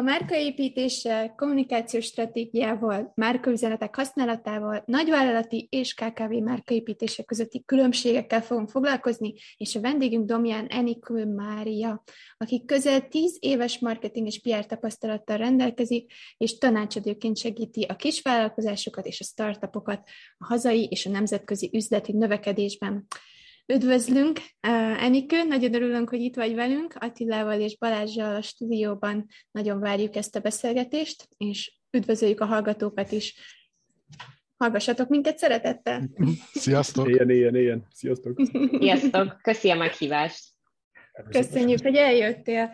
A márkaépítéssel, kommunikációs stratégiával, márkaüzenetek használatával, nagyvállalati és KKV márkaépítése közötti különbségekkel fogunk foglalkozni, és a vendégünk Domján Enikő Mária, aki közel 10 éves marketing és PR tapasztalattal rendelkezik, és tanácsadóként segíti a kisvállalkozásokat és a startupokat a hazai és a nemzetközi üzleti növekedésben. Üdvözlünk, Enikő, nagyon örülünk, hogy itt vagy velünk, Attilával és Balázsjal a stúdióban nagyon várjuk ezt a beszélgetést, és üdvözöljük a hallgatókat is. Hallgassatok minket szeretettel! Sziasztok! Ilyen, ilyen, ilyen. Sziasztok! Sziasztok! Köszi a meghívást! Köszönjük, hogy eljöttél.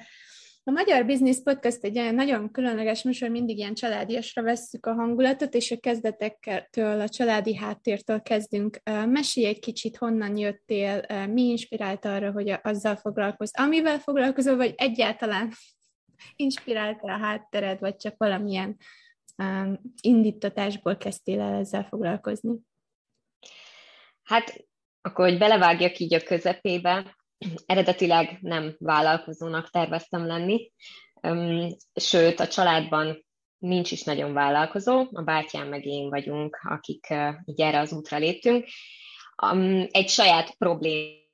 A Magyar Business Podcast egy nagyon különleges műsor, mindig ilyen családiasra vesszük a hangulatot, és a kezdetektől, a családi háttértől kezdünk. Mesélj egy kicsit, honnan jöttél, mi inspirált arra, hogy azzal foglalkozz, amivel foglalkozol, vagy egyáltalán inspirált a háttered, vagy csak valamilyen um, indítatásból kezdtél el ezzel foglalkozni? Hát, akkor, hogy belevágjak így a közepébe, eredetileg nem vállalkozónak terveztem lenni, sőt a családban nincs is nagyon vállalkozó, a bátyám meg én vagyunk, akik így erre az útra léptünk. Egy saját problém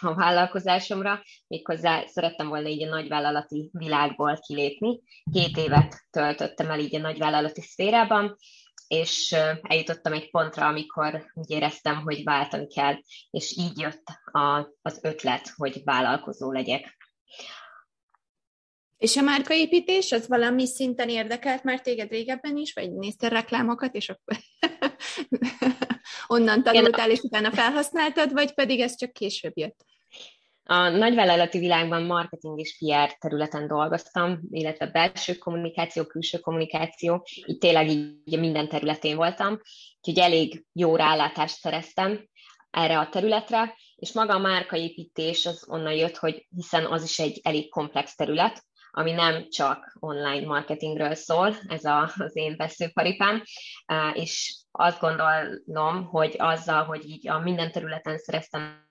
a vállalkozásomra, méghozzá szerettem volna így a nagyvállalati világból kilépni. Két évet töltöttem el így a nagyvállalati szférában, és eljutottam egy pontra, amikor úgy éreztem, hogy váltani kell, és így jött a, az ötlet, hogy vállalkozó legyek. És a márkaépítés, az valami szinten érdekelt már téged régebben is, vagy néztél reklámokat, és akkor onnan tanultál, és utána felhasználtad, vagy pedig ez csak később jött? A nagyvállalati világban marketing és PR területen dolgoztam, illetve belső kommunikáció, külső kommunikáció, így tényleg így minden területén voltam, úgyhogy elég jó rálátást szereztem erre a területre, és maga a márkaépítés az onnan jött, hogy hiszen az is egy elég komplex terület, ami nem csak online marketingről szól, ez a, az én veszőparipám, és azt gondolom, hogy azzal, hogy így a minden területen szereztem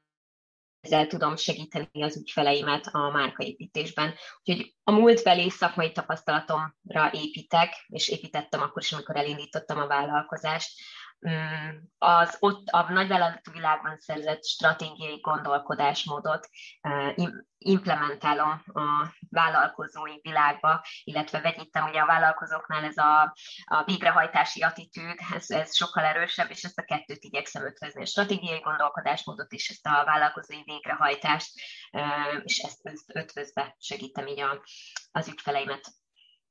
ezzel tudom segíteni az ügyfeleimet a márkaépítésben. Úgyhogy a múltbeli szakmai tapasztalatomra építek, és építettem akkor is, amikor elindítottam a vállalkozást, az ott a nagyvállalatú világban szerzett stratégiai gondolkodásmódot implementálom a vállalkozói világba, illetve vegyítem ugye a vállalkozóknál ez a, a végrehajtási attitűd, ez, ez sokkal erősebb, és ezt a kettőt igyekszem ötvözni, a stratégiai gondolkodásmódot és ezt a vállalkozói végrehajtást, és ezt, ezt ötvözve segítem így a, az ügyfeleimet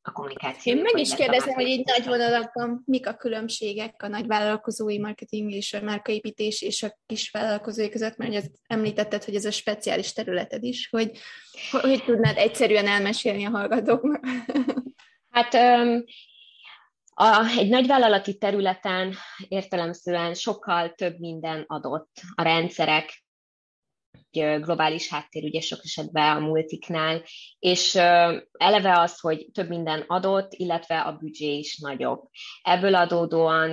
a kommunikáció. Én meg is kérdezem, hogy így nagy vonalakban mik a különbségek a nagy vállalkozói marketing és a márkaépítés és a kis vállalkozói között, mert ugye említetted, hogy ez a speciális területed is, hogy hogy tudnád egyszerűen elmesélni a hallgatóknak? Hát um, a, egy nagyvállalati területen értelemszerűen sokkal több minden adott. A rendszerek, globális háttér, ugye sok esetben a multiknál, és eleve az, hogy több minden adott, illetve a büdzsé is nagyobb. Ebből adódóan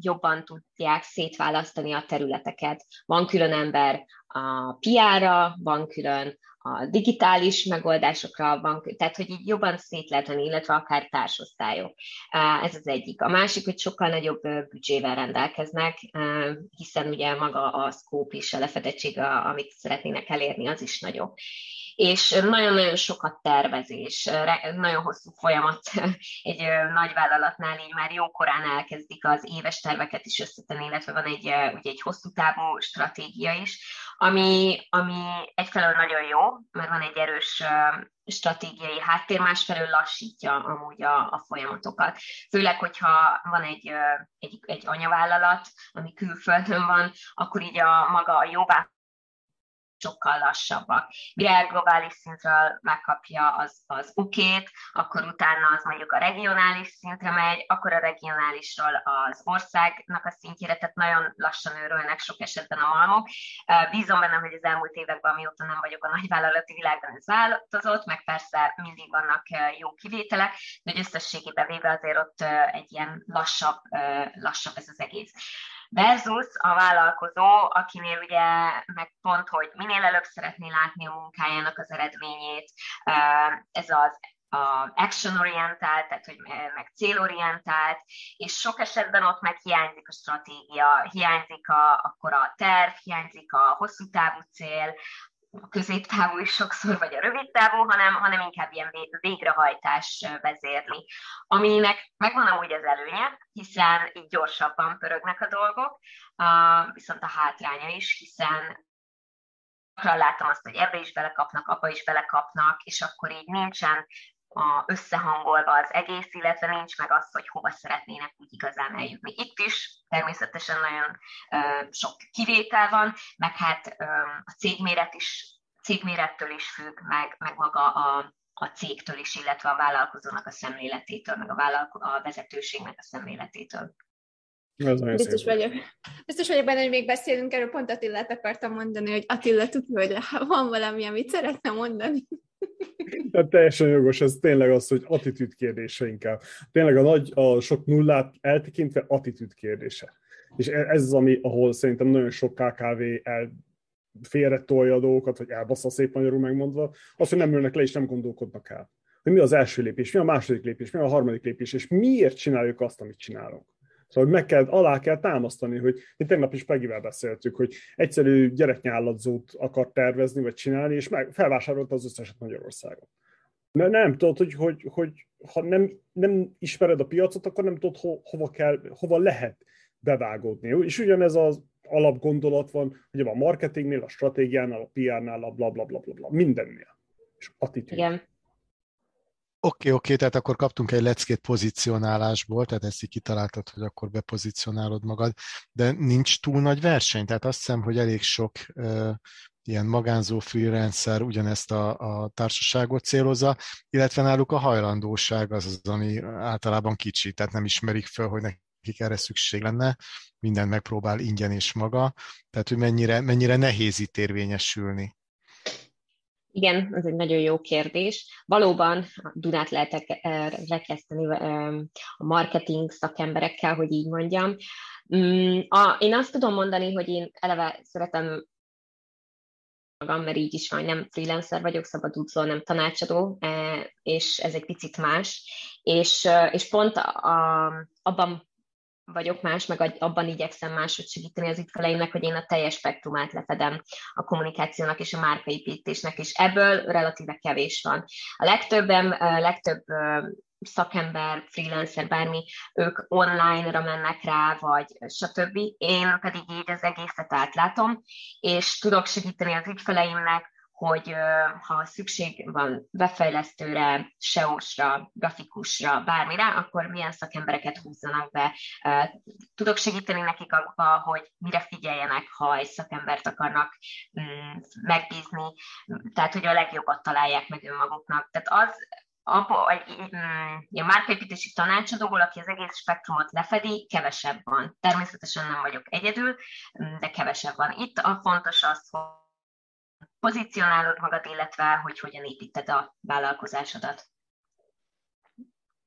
jobban tudják szétválasztani a területeket. Van külön ember a PR-ra, van külön a digitális megoldásokra van, tehát hogy így jobban szét lehet venni, illetve akár társosztályok. Ez az egyik. A másik, hogy sokkal nagyobb büdzsével rendelkeznek, hiszen ugye maga a szkóp és a lefedettség, amit szeretnének elérni, az is nagyobb és nagyon-nagyon sokat tervezés, nagyon hosszú folyamat egy nagy vállalatnál, így már jókorán elkezdik az éves terveket is összetenni, illetve van egy, ugye egy hosszú távú stratégia is, ami, ami egyfelől nagyon jó, mert van egy erős stratégiai háttér, másfelől lassítja amúgy a, a folyamatokat. Főleg, hogyha van egy, egy, egy anyavállalat, ami külföldön van, akkor így a maga a jóvá sokkal lassabbak. Mire globális szintről megkapja az, az ukét, akkor utána az mondjuk a regionális szintre megy, akkor a regionálisról az országnak a szintjére, tehát nagyon lassan őrölnek sok esetben a malmok. Bízom benne, hogy az elmúlt években, mióta nem vagyok a nagyvállalati világban, ez változott, meg persze mindig vannak jó kivételek, de hogy összességében véve azért ott egy ilyen lassabb, lassabb ez az egész versus a vállalkozó, akinél ugye meg pont, hogy minél előbb szeretné látni a munkájának az eredményét, ez az a action-orientált, tehát hogy meg célorientált, és sok esetben ott meg hiányzik a stratégia, hiányzik a, akkor a terv, hiányzik a hosszú távú cél, a középtávú is sokszor, vagy a rövid távú, hanem, hanem inkább ilyen végrehajtás vezérli. Aminek megvan amúgy az előnye, hiszen így gyorsabban pörögnek a dolgok, viszont a hátránya is, hiszen látom azt, hogy ebbe is belekapnak, apa is belekapnak, és akkor így nincsen a, összehangolva az egész, illetve nincs meg az, hogy hova szeretnének úgy igazán eljutni. Itt is természetesen nagyon ö, sok kivétel van, meg hát ö, a cégméret is, cégmérettől is függ, meg, meg maga a, a cégtől is, illetve a vállalkozónak a szemléletétől, meg a, vállalko- a vezetőségnek a szemléletétől. Biztos vagyok. Biztos vagyok benne, hogy még beszélünk erről, pont Attilát akartam mondani, hogy Attila tudja, hogy van valami, amit szeretne mondani. Tehát teljesen jogos, ez tényleg az, hogy attitűd kérdése inkább. Tényleg a nagy, a sok nullát eltekintve attitűd kérdése. És e- ez az, ami, ahol szerintem nagyon sok KKV el félre tolja a dolgokat, vagy elbassza szép magyarul megmondva, az, hogy nem ülnek le és nem gondolkodnak el. Hogy mi az első lépés, mi a második lépés, mi a harmadik lépés, és miért csináljuk azt, amit csinálunk. Szóval meg kell, alá kell támasztani, hogy mi tegnap is Pegivel beszéltük, hogy egyszerű gyereknyálladzót akar tervezni, vagy csinálni, és meg felvásárolta az összeset Magyarországon. Mert nem tudod, hogy, hogy, hogy ha nem, nem ismered a piacot, akkor nem tudod, ho, hova, kell, hova lehet bevágódni. És ugyanez az alapgondolat van, hogy a marketingnél, a stratégiánál, a PR-nál, a bla bla bla bla, bla mindennél. És attitűd. Igen. Oké, okay, oké, okay, tehát akkor kaptunk egy leckét pozícionálásból, tehát ezt így kitaláltad, hogy akkor bepozícionálod magad, de nincs túl nagy verseny, tehát azt hiszem, hogy elég sok uh, ilyen magánzó freelancer ugyanezt a, a társaságot célozza, illetve náluk a hajlandóság az az, ami általában kicsi, tehát nem ismerik fel, hogy nekik erre szükség lenne, mindent megpróbál ingyen és maga, tehát hogy mennyire, mennyire nehéz itt érvényesülni. Igen, ez egy nagyon jó kérdés. Valóban Dunát lehet rekeszteni a marketing szakemberekkel, hogy így mondjam. Mm, a, én azt tudom mondani, hogy én eleve szeretem magam, mert így is van, nem freelancer vagyok, szabadúszó, nem tanácsadó, e, és ez egy picit más. És, és pont a, abban vagyok más, meg abban igyekszem máshogy segíteni az ügyfeleimnek, hogy én a teljes spektrumát lefedem a kommunikációnak és a márkaépítésnek, és ebből relatíve kevés van. A legtöbbem, legtöbb szakember, freelancer, bármi, ők online-ra mennek rá, vagy stb. Én pedig így az egészet átlátom, és tudok segíteni az ügyfeleimnek, hogy ha szükség van webfejlesztőre, SEO-sra, grafikusra, bármire, akkor milyen szakembereket húzzanak be. Tudok segíteni nekik abba, hogy mire figyeljenek, ha egy szakembert akarnak mm, megbízni, tehát hogy a legjobbat találják meg önmaguknak. Tehát az, abba, egy ilyen márkaépítési tanácsadóból, aki az egész spektrumot lefedi, kevesebb van. Természetesen nem vagyok egyedül, mm, de kevesebb van. Itt a fontos az, hogy pozícionálod magad, illetve hogy hogyan építed a vállalkozásodat.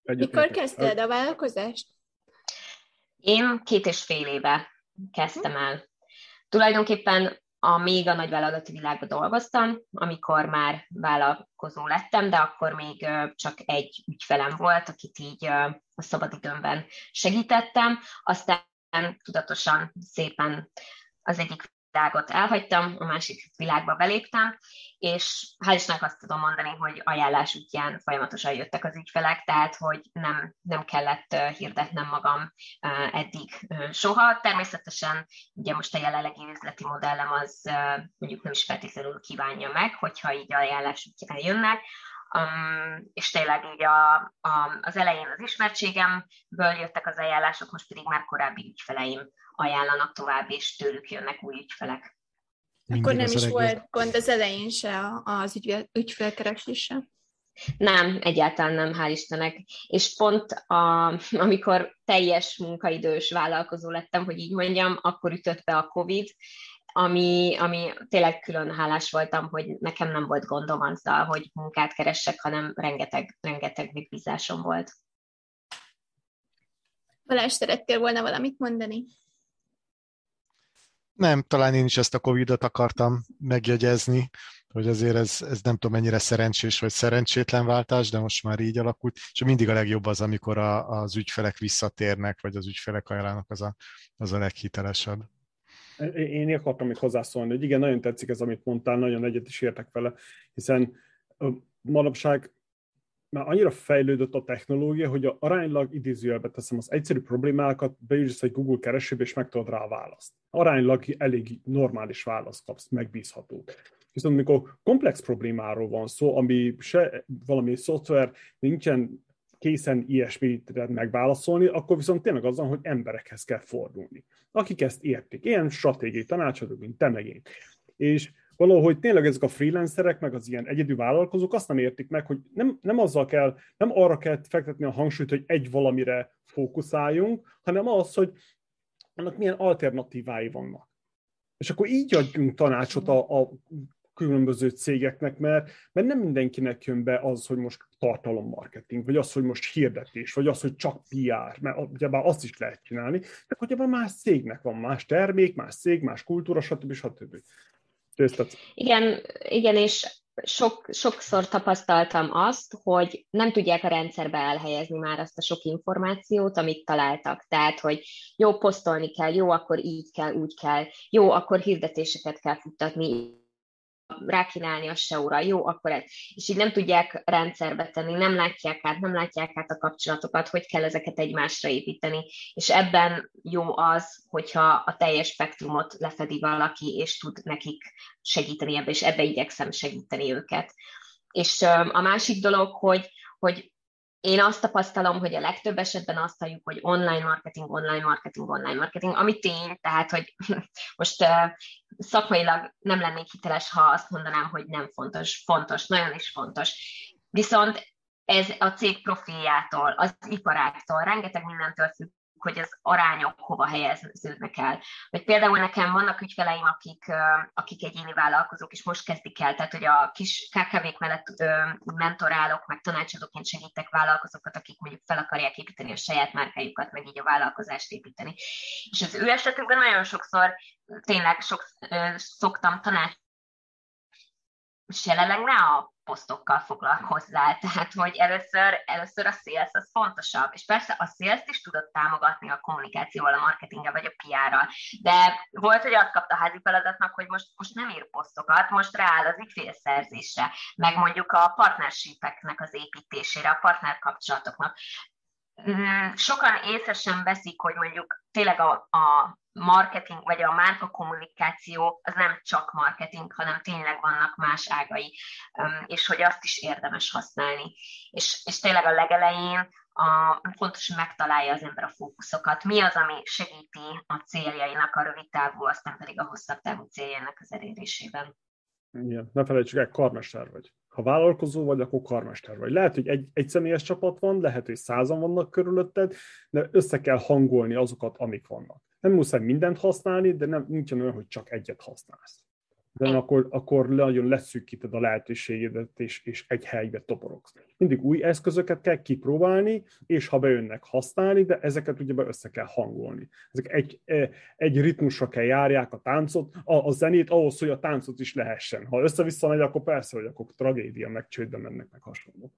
Mikor kezdted a vállalkozást? Én két és fél éve kezdtem el. Tulajdonképpen a még a nagyvállalati világban dolgoztam, amikor már vállalkozó lettem, de akkor még csak egy ügyfelem volt, akit így a szabadidőmben segítettem. Aztán tudatosan szépen az egyik világot elhagytam, a másik világba beléptem, és hál' Istennek azt tudom mondani, hogy ajánlás útján folyamatosan jöttek az ügyfelek, tehát hogy nem, nem kellett hirdetnem magam eddig soha. Természetesen ugye most a jelenlegi üzleti modellem az mondjuk nem is feltétlenül kívánja meg, hogyha így ajánlás útján jönnek, Um, és tényleg így a, a, az elején az ismertségemből jöttek az ajánlások, most pedig már korábbi ügyfeleim ajánlanak tovább, és tőlük jönnek új ügyfelek. Mindig Akkor nem is volt gond az elején se az ügyfél, ügyfélkeresése? Nem, egyáltalán nem, hál' Istennek. És pont a, amikor teljes munkaidős vállalkozó lettem, hogy így mondjam, akkor ütött be a COVID, ami, ami tényleg külön hálás voltam, hogy nekem nem volt gondom azzal, hogy munkát keressek, hanem rengeteg, rengeteg megbízásom volt. Balázs, szerettél volna valamit mondani? Nem, talán én is ezt a Covid-ot akartam megjegyezni, hogy azért ez, ez nem tudom mennyire szerencsés vagy szerencsétlen váltás, de most már így alakult, és mindig a legjobb az, amikor a, az ügyfelek visszatérnek, vagy az ügyfelek ajánlanak, az a, az a leghitelesebb. Én akartam még hozzászólni, hogy igen, nagyon tetszik ez, amit mondtál, nagyon egyet is értek vele, hiszen manapság már annyira fejlődött a technológia, hogy a aránylag idézőjelbe teszem az egyszerű problémákat, beírsz egy Google keresőbe, és meg tudod rá a választ. Aránylag elég normális választ kapsz, megbízható. Viszont amikor komplex problémáról van szó, ami se valami szoftver nincsen készen ilyesmit megválaszolni, akkor viszont tényleg azon, hogy emberekhez kell fordulni, akik ezt értik. Ilyen stratégiai tanácsadók, mint te meg én. És valahogy tényleg ezek a freelancerek, meg az ilyen egyedül vállalkozók azt nem értik meg, hogy nem, nem azzal kell, nem arra kell fektetni a hangsúlyt, hogy egy valamire fókuszáljunk, hanem az, hogy annak milyen alternatívái vannak. És akkor így adjunk tanácsot a, a különböző cégeknek, mert, mert nem mindenkinek jön be az, hogy most tartalommarketing, vagy az, hogy most hirdetés, vagy az, hogy csak PR, mert ugyebár azt is lehet csinálni, de ugyebár más cégnek van más termék, más cég, más kultúra, stb. stb. Igen, igen, és sok, sokszor tapasztaltam azt, hogy nem tudják a rendszerbe elhelyezni már azt a sok információt, amit találtak. Tehát, hogy jó posztolni kell, jó, akkor így kell, úgy kell, jó, akkor hirdetéseket kell futtatni, rákínálni a SEO-ra, jó, akkor ez. És így nem tudják rendszerbe tenni, nem látják át, nem látják át a kapcsolatokat, hogy kell ezeket egymásra építeni. És ebben jó az, hogyha a teljes spektrumot lefedi valaki, és tud nekik segíteni ebbe, és ebbe igyekszem segíteni őket. És a másik dolog, hogy, hogy én azt tapasztalom, hogy a legtöbb esetben azt halljuk, hogy online marketing, online marketing, online marketing, ami tény, tehát, hogy most uh, szakmailag nem lennék hiteles, ha azt mondanám, hogy nem fontos. Fontos, nagyon is fontos. Viszont ez a cég profiljától, az iparáktól, rengeteg mindentől függ, hogy az arányok hova helyeződnek el. Vagy például nekem vannak ügyfeleim, akik, akik egyéni vállalkozók, és most kezdik el, tehát hogy a kis KKV-k mellett mentorálok, meg tanácsadóként segítek vállalkozókat, akik mondjuk fel akarják építeni a saját márkájukat, meg így a vállalkozást építeni. És az ő esetükben nagyon sokszor tényleg sok, szoktam tanács és jelenleg ne a posztokkal foglalkozzál. Tehát, hogy először, először a sales az fontosabb. És persze a sales is tudod támogatni a kommunikációval, a marketinggel vagy a PR-ral. De volt, hogy azt kapta a házi feladatnak, hogy most, most nem ír posztokat, most rááll az ügyfélszerzésre, meg mondjuk a partnershipeknek az építésére, a partnerkapcsolatoknak. Mm, sokan észre sem veszik, hogy mondjuk tényleg a, a marketing, vagy a márka kommunikáció az nem csak marketing, hanem tényleg vannak más ágai, és hogy azt is érdemes használni. És, és tényleg a legelején a, fontos, hogy megtalálja az ember a fókuszokat. Mi az, ami segíti a céljainak a rövid távú, aztán pedig a hosszabb távú céljainak az elérésében. Igen, ne felejtsük el, karmester vagy. Ha vállalkozó vagy, akkor karmester vagy. Lehet, hogy egy, egy személyes csapat van, lehet, hogy százan vannak körülötted, de össze kell hangolni azokat, amik vannak. Nem muszáj mindent használni, de nem, nincsen olyan, hogy csak egyet használsz. De akkor, akkor nagyon leszűkíted a lehetőségedet, és, és egy helybe toporogsz. Mindig új eszközöket kell kipróbálni, és ha bejönnek használni, de ezeket ugye össze kell hangolni. Ezek egy, e, egy ritmusra kell járják a táncot, a, a zenét ahhoz, hogy a táncot is lehessen. Ha össze-vissza megy, akkor persze, hogy akkor tragédia, meg csődbe mennek, meg hasonló.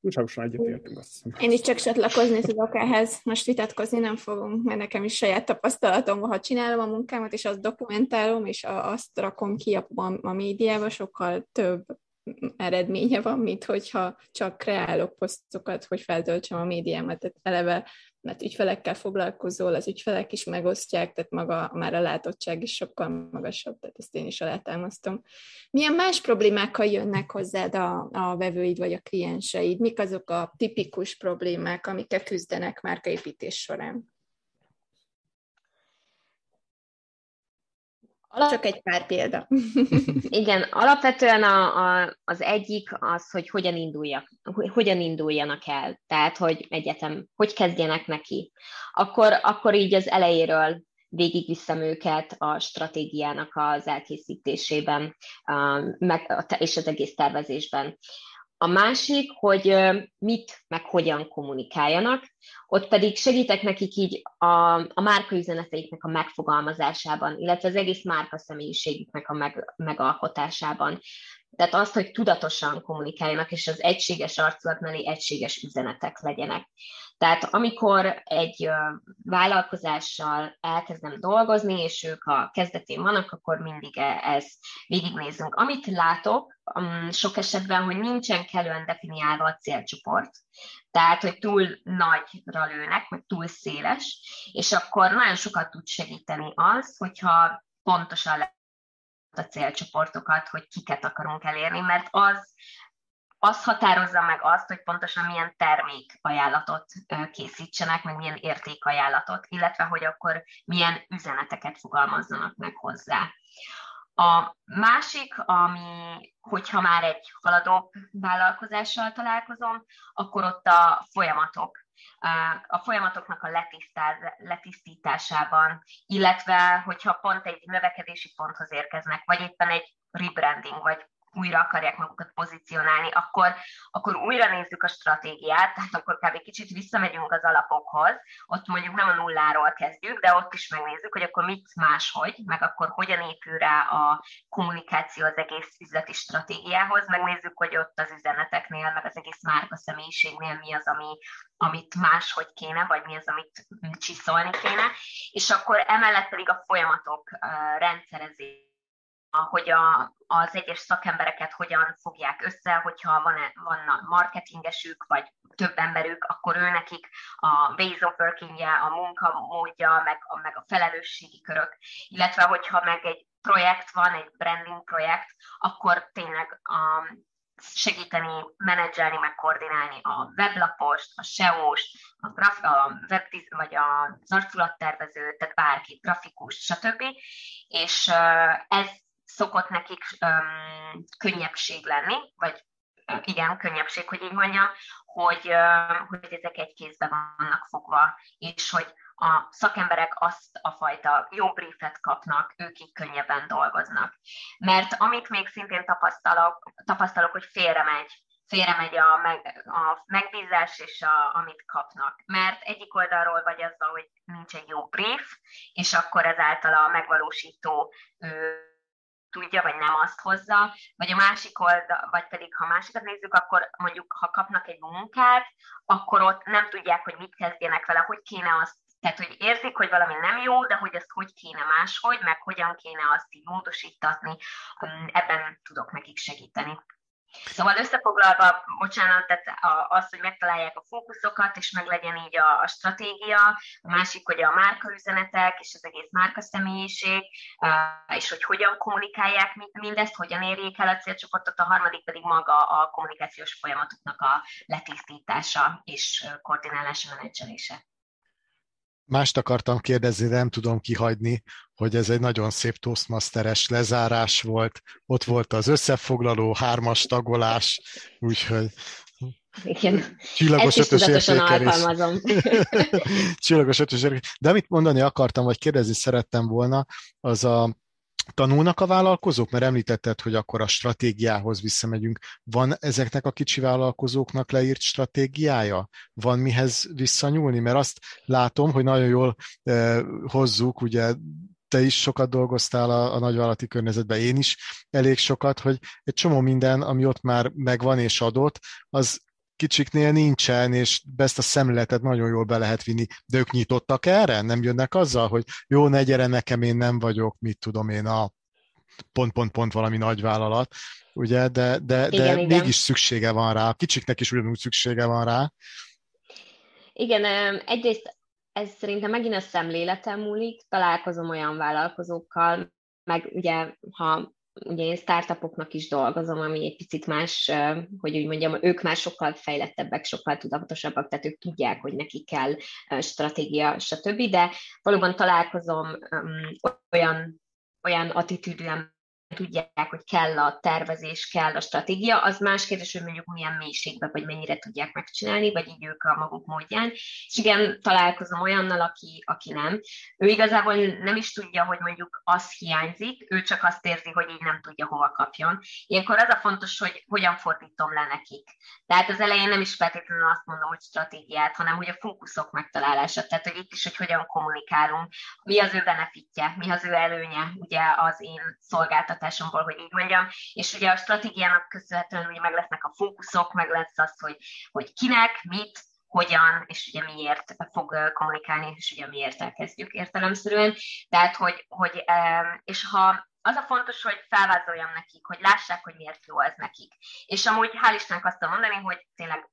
Túlságosan egyetértünk, azt hiszem. Én is csak csatlakozni tudok ehhez. Most vitatkozni nem fogunk, mert nekem is saját tapasztalatom ha csinálom a munkámat, és azt dokumentálom, és azt rakom ki a, a médiába, sokkal több eredménye van, mint hogyha csak kreálok posztokat, hogy feltöltsem a médiámat. Tehát eleve mert ügyfelekkel foglalkozol, az ügyfelek is megosztják, tehát maga már a látottság is sokkal magasabb, tehát ezt én is alátámasztom. Milyen más problémákkal jönnek hozzád a, a vevőid vagy a klienseid? Mik azok a tipikus problémák, amikkel küzdenek márkaépítés során? Alap... Csak egy pár példa. Igen, alapvetően a, a, az egyik az, hogy hogyan, induljak, hogyan induljanak el, tehát hogy egyetem, hogy kezdjenek neki. Akkor, akkor így az elejéről végigviszem őket a stratégiának az elkészítésében meg, és az egész tervezésben. A másik, hogy mit, meg hogyan kommunikáljanak, ott pedig segítek nekik így a, a márkaüzeneteiknek a megfogalmazásában, illetve az egész márka személyiségüknek a meg, megalkotásában. Tehát azt, hogy tudatosan kommunikáljanak, és az egységes arculat mellé egységes üzenetek legyenek. Tehát amikor egy vállalkozással elkezdem dolgozni, és ők a kezdetén vannak, akkor mindig e, ezt végignézünk. Amit látok um, sok esetben, hogy nincsen kellően definiálva a célcsoport, tehát, hogy túl nagyra lőnek, vagy túl széles, és akkor nagyon sokat tud segíteni az, hogyha pontosan a célcsoportokat, hogy kiket akarunk elérni, mert az az határozza meg azt, hogy pontosan milyen termék ajánlatot készítsenek, meg milyen értékajánlatot, illetve hogy akkor milyen üzeneteket fogalmazzanak meg hozzá. A másik, ami, hogyha már egy haladóbb vállalkozással találkozom, akkor ott a folyamatok, a folyamatoknak a letisztításában, illetve hogyha pont egy növekedési ponthoz érkeznek, vagy éppen egy rebranding, vagy újra akarják magukat pozícionálni, akkor, akkor újra nézzük a stratégiát, tehát akkor kb. kicsit visszamegyünk az alapokhoz, ott mondjuk nem a nulláról kezdjük, de ott is megnézzük, hogy akkor mit máshogy, meg akkor hogyan épül rá a kommunikáció az egész üzleti stratégiához, megnézzük, hogy ott az üzeneteknél, meg az egész márka személyiségnél mi az, ami, amit máshogy kéne, vagy mi az, amit csiszolni kéne, és akkor emellett pedig a folyamatok rendszerezés hogy a, az egyes szakembereket hogyan fogják össze, hogyha van, van marketingesük, vagy több emberük, akkor ő nekik a ways of working a munkamódja, meg, a, meg a felelősségi körök, illetve hogyha meg egy projekt van, egy branding projekt, akkor tényleg a, segíteni, menedzselni, meg koordinálni a weblapost, a SEO-st, a, graf, a web, vagy az arculattervezőt, tehát bárki, grafikus, stb. És ez szokott nekik um, könnyebbség lenni, vagy igen, könnyebbség, hogy így mondjam, hogy, uh, hogy ezek egy kézben vannak fogva, és hogy a szakemberek azt a fajta jó briefet kapnak, ők így könnyebben dolgoznak. Mert amit még szintén tapasztalok, tapasztalok hogy félre megy, félre megy a, meg, a megbízás és a, amit kapnak. Mert egyik oldalról vagy azzal, hogy nincs egy jó brief, és akkor ezáltal a megvalósító ő, tudja, vagy nem azt hozza, vagy a másik oldal, vagy pedig ha másikat nézzük, akkor mondjuk, ha kapnak egy munkát, akkor ott nem tudják, hogy mit kezdjenek vele, hogy kéne azt tehát, hogy érzik, hogy valami nem jó, de hogy ezt hogy kéne máshogy, meg hogyan kéne azt így módosítatni, ebben tudok nekik segíteni. Szóval összefoglalva, bocsánat, tehát az, hogy megtalálják a fókuszokat, és meg legyen így a, a stratégia, a másik, hogy a márkaüzenetek, és az egész márka személyiség, és hogy hogyan kommunikálják mindezt, hogyan érjék el a célcsoportot, a harmadik pedig maga a kommunikációs folyamatoknak a letisztítása és koordinálása, menedzselése. Mást akartam kérdezni, de nem tudom kihagyni, hogy ez egy nagyon szép Toastmasteres lezárás volt. Ott volt az összefoglaló, hármas tagolás, úgyhogy igen. Csillagos Ezt ötös alkalmazom. Csillagos ötös értékelés. De amit mondani akartam, vagy kérdezni szerettem volna, az a tanulnak a vállalkozók? Mert említetted, hogy akkor a stratégiához visszamegyünk. Van ezeknek a kicsi vállalkozóknak leírt stratégiája? Van mihez visszanyúlni? Mert azt látom, hogy nagyon jól eh, hozzuk, ugye te is sokat dolgoztál a, a nagyvállalati környezetben, én is elég sokat, hogy egy csomó minden, ami ott már megvan és adott, az kicsiknél nincsen, és ezt a szemléletet nagyon jól be lehet vinni. De ők nyitottak erre? Nem jönnek azzal, hogy jó, ne gyere nekem, én nem vagyok, mit tudom én, a pont-pont-pont valami nagyvállalat, ugye, de, de, de igen. mégis szüksége van rá. A kicsiknek is ugyanúgy szüksége van rá. Igen, egyrészt ez szerintem megint a szemléleten múlik, találkozom olyan vállalkozókkal, meg ugye, ha ugye én startupoknak is dolgozom, ami egy picit más, hogy úgy mondjam, ők már sokkal fejlettebbek, sokkal tudatosabbak, tehát ők tudják, hogy neki kell stratégia, stb., de valóban találkozom olyan, olyan attitűdű tudják, hogy kell a tervezés, kell a stratégia, az más kérdés, hogy mondjuk milyen mélységben, vagy mennyire tudják megcsinálni, vagy így ők a maguk módján. És igen, találkozom olyannal, aki, aki nem. Ő igazából nem is tudja, hogy mondjuk az hiányzik, ő csak azt érzi, hogy így nem tudja hova kapjon. Ilyenkor az a fontos, hogy hogyan fordítom le nekik. Tehát az elején nem is feltétlenül azt mondom, hogy stratégiát, hanem hogy a fókuszok megtalálása. Tehát, hogy itt is, hogy hogyan kommunikálunk, mi az ő benefitje, mi az ő előnye, ugye az én szolgáltatásomból kutatásomból, hogy így mondjam, és ugye a stratégiának köszönhetően ugye meg lesznek a fókuszok, meg lesz az, hogy, hogy kinek, mit, hogyan, és ugye miért fog kommunikálni, és ugye miért elkezdjük értelemszerűen. Tehát, hogy, hogy és ha az a fontos, hogy felvázoljam nekik, hogy lássák, hogy miért jó ez nekik. És amúgy hál' Istennek azt mondani, hogy tényleg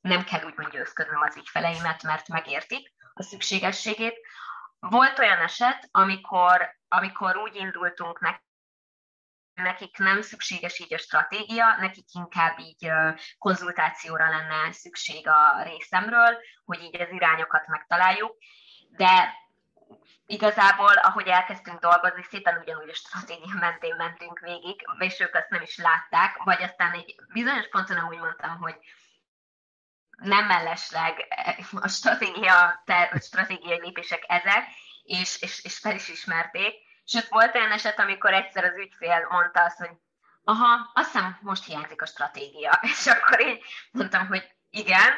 nem kell úgymond győzködnöm az ügyfeleimet, mert megértik a szükségességét. Volt olyan eset, amikor, amikor úgy indultunk neki, nekik nem szükséges így a stratégia, nekik inkább így konzultációra lenne szükség a részemről, hogy így az irányokat megtaláljuk, de igazából, ahogy elkezdtünk dolgozni, szépen ugyanúgy a stratégia mentén mentünk végig, és ők azt nem is látták, vagy aztán egy bizonyos ponton úgy mondtam, hogy nem mellesleg a stratégia, a stratégiai lépések ezek, és, és, és fel is ismerték, Sőt, volt olyan eset, amikor egyszer az ügyfél mondta azt, hogy aha, azt hiszem most hiányzik a stratégia. És akkor én mondtam, hogy igen,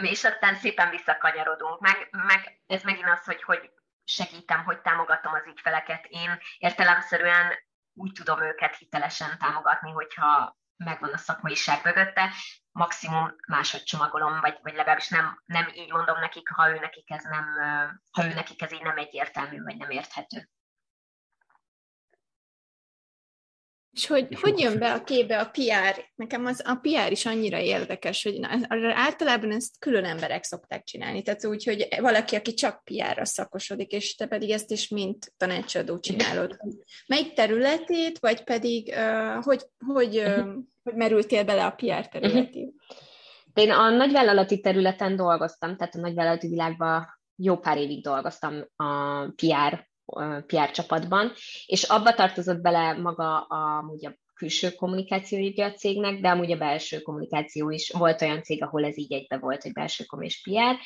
és aztán szépen visszakanyarodunk. Meg, meg ez megint az, hogy, hogy segítem, hogy támogatom az ügyfeleket. Én értelemszerűen úgy tudom őket hitelesen támogatni, hogyha megvan a szakmaiság mögötte, maximum máshogy csomagolom, vagy, vagy legalábbis nem, nem így mondom nekik, ha ő nekik ez nem, ha ő nekik ez így nem egyértelmű, vagy nem érthető. És hogy, és hogy jön be a képbe a PR? Nekem az, a PR is annyira érdekes, hogy általában ezt külön emberek szokták csinálni. Tehát úgy, hogy valaki, aki csak PR-ra szakosodik, és te pedig ezt is mint tanácsadó csinálod. Melyik területét, vagy pedig uh, hogy, hogy, uh, hogy merültél bele a PR területét? Én a nagyvállalati területen dolgoztam, tehát a nagyvállalati világban jó pár évig dolgoztam a PR PR csapatban, és abba tartozott bele maga a, ugye, a külső kommunikációja a cégnek, de amúgy a belső kommunikáció is volt olyan cég, ahol ez így egybe volt, hogy belső kom és PR.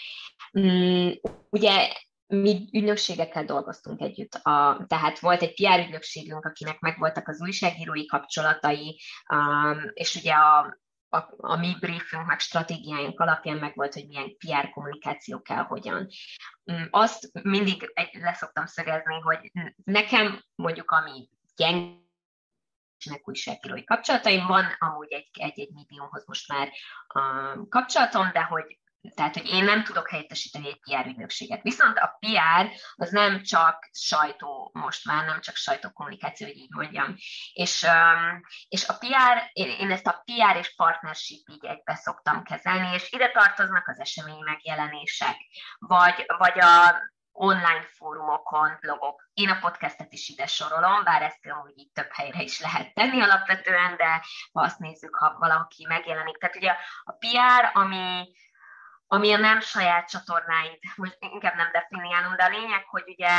Mm, ugye mi ügynökségekkel dolgoztunk együtt. A, tehát volt egy PR ügynökségünk, akinek megvoltak az újságírói kapcsolatai, um, és ugye a, a, a mi briefünk, meg stratégiáink alapján meg volt, hogy milyen PR kommunikáció kell, hogyan. Mm, azt mindig leszoktam szögezni, hogy nekem mondjuk ami gyenge újságírói kapcsolataim van, amúgy egy-egy médiumhoz most már um, kapcsolatom, de hogy tehát, hogy én nem tudok helyettesíteni egy PR ügynökséget. Viszont a PR az nem csak sajtó, most már nem csak sajtókommunikáció, hogy így mondjam. És, és a PR, én ezt a PR és partnership így egybe szoktam kezelni, és ide tartoznak az esemény megjelenések, vagy, vagy a online fórumokon, blogok. Én a podcastet is ide sorolom, bár ezt amúgy így több helyre is lehet tenni alapvetően, de ha azt nézzük, ha valaki megjelenik. Tehát ugye a PR, ami ami a nem saját csatornáid, most inkább nem definiálom, de a lényeg, hogy ugye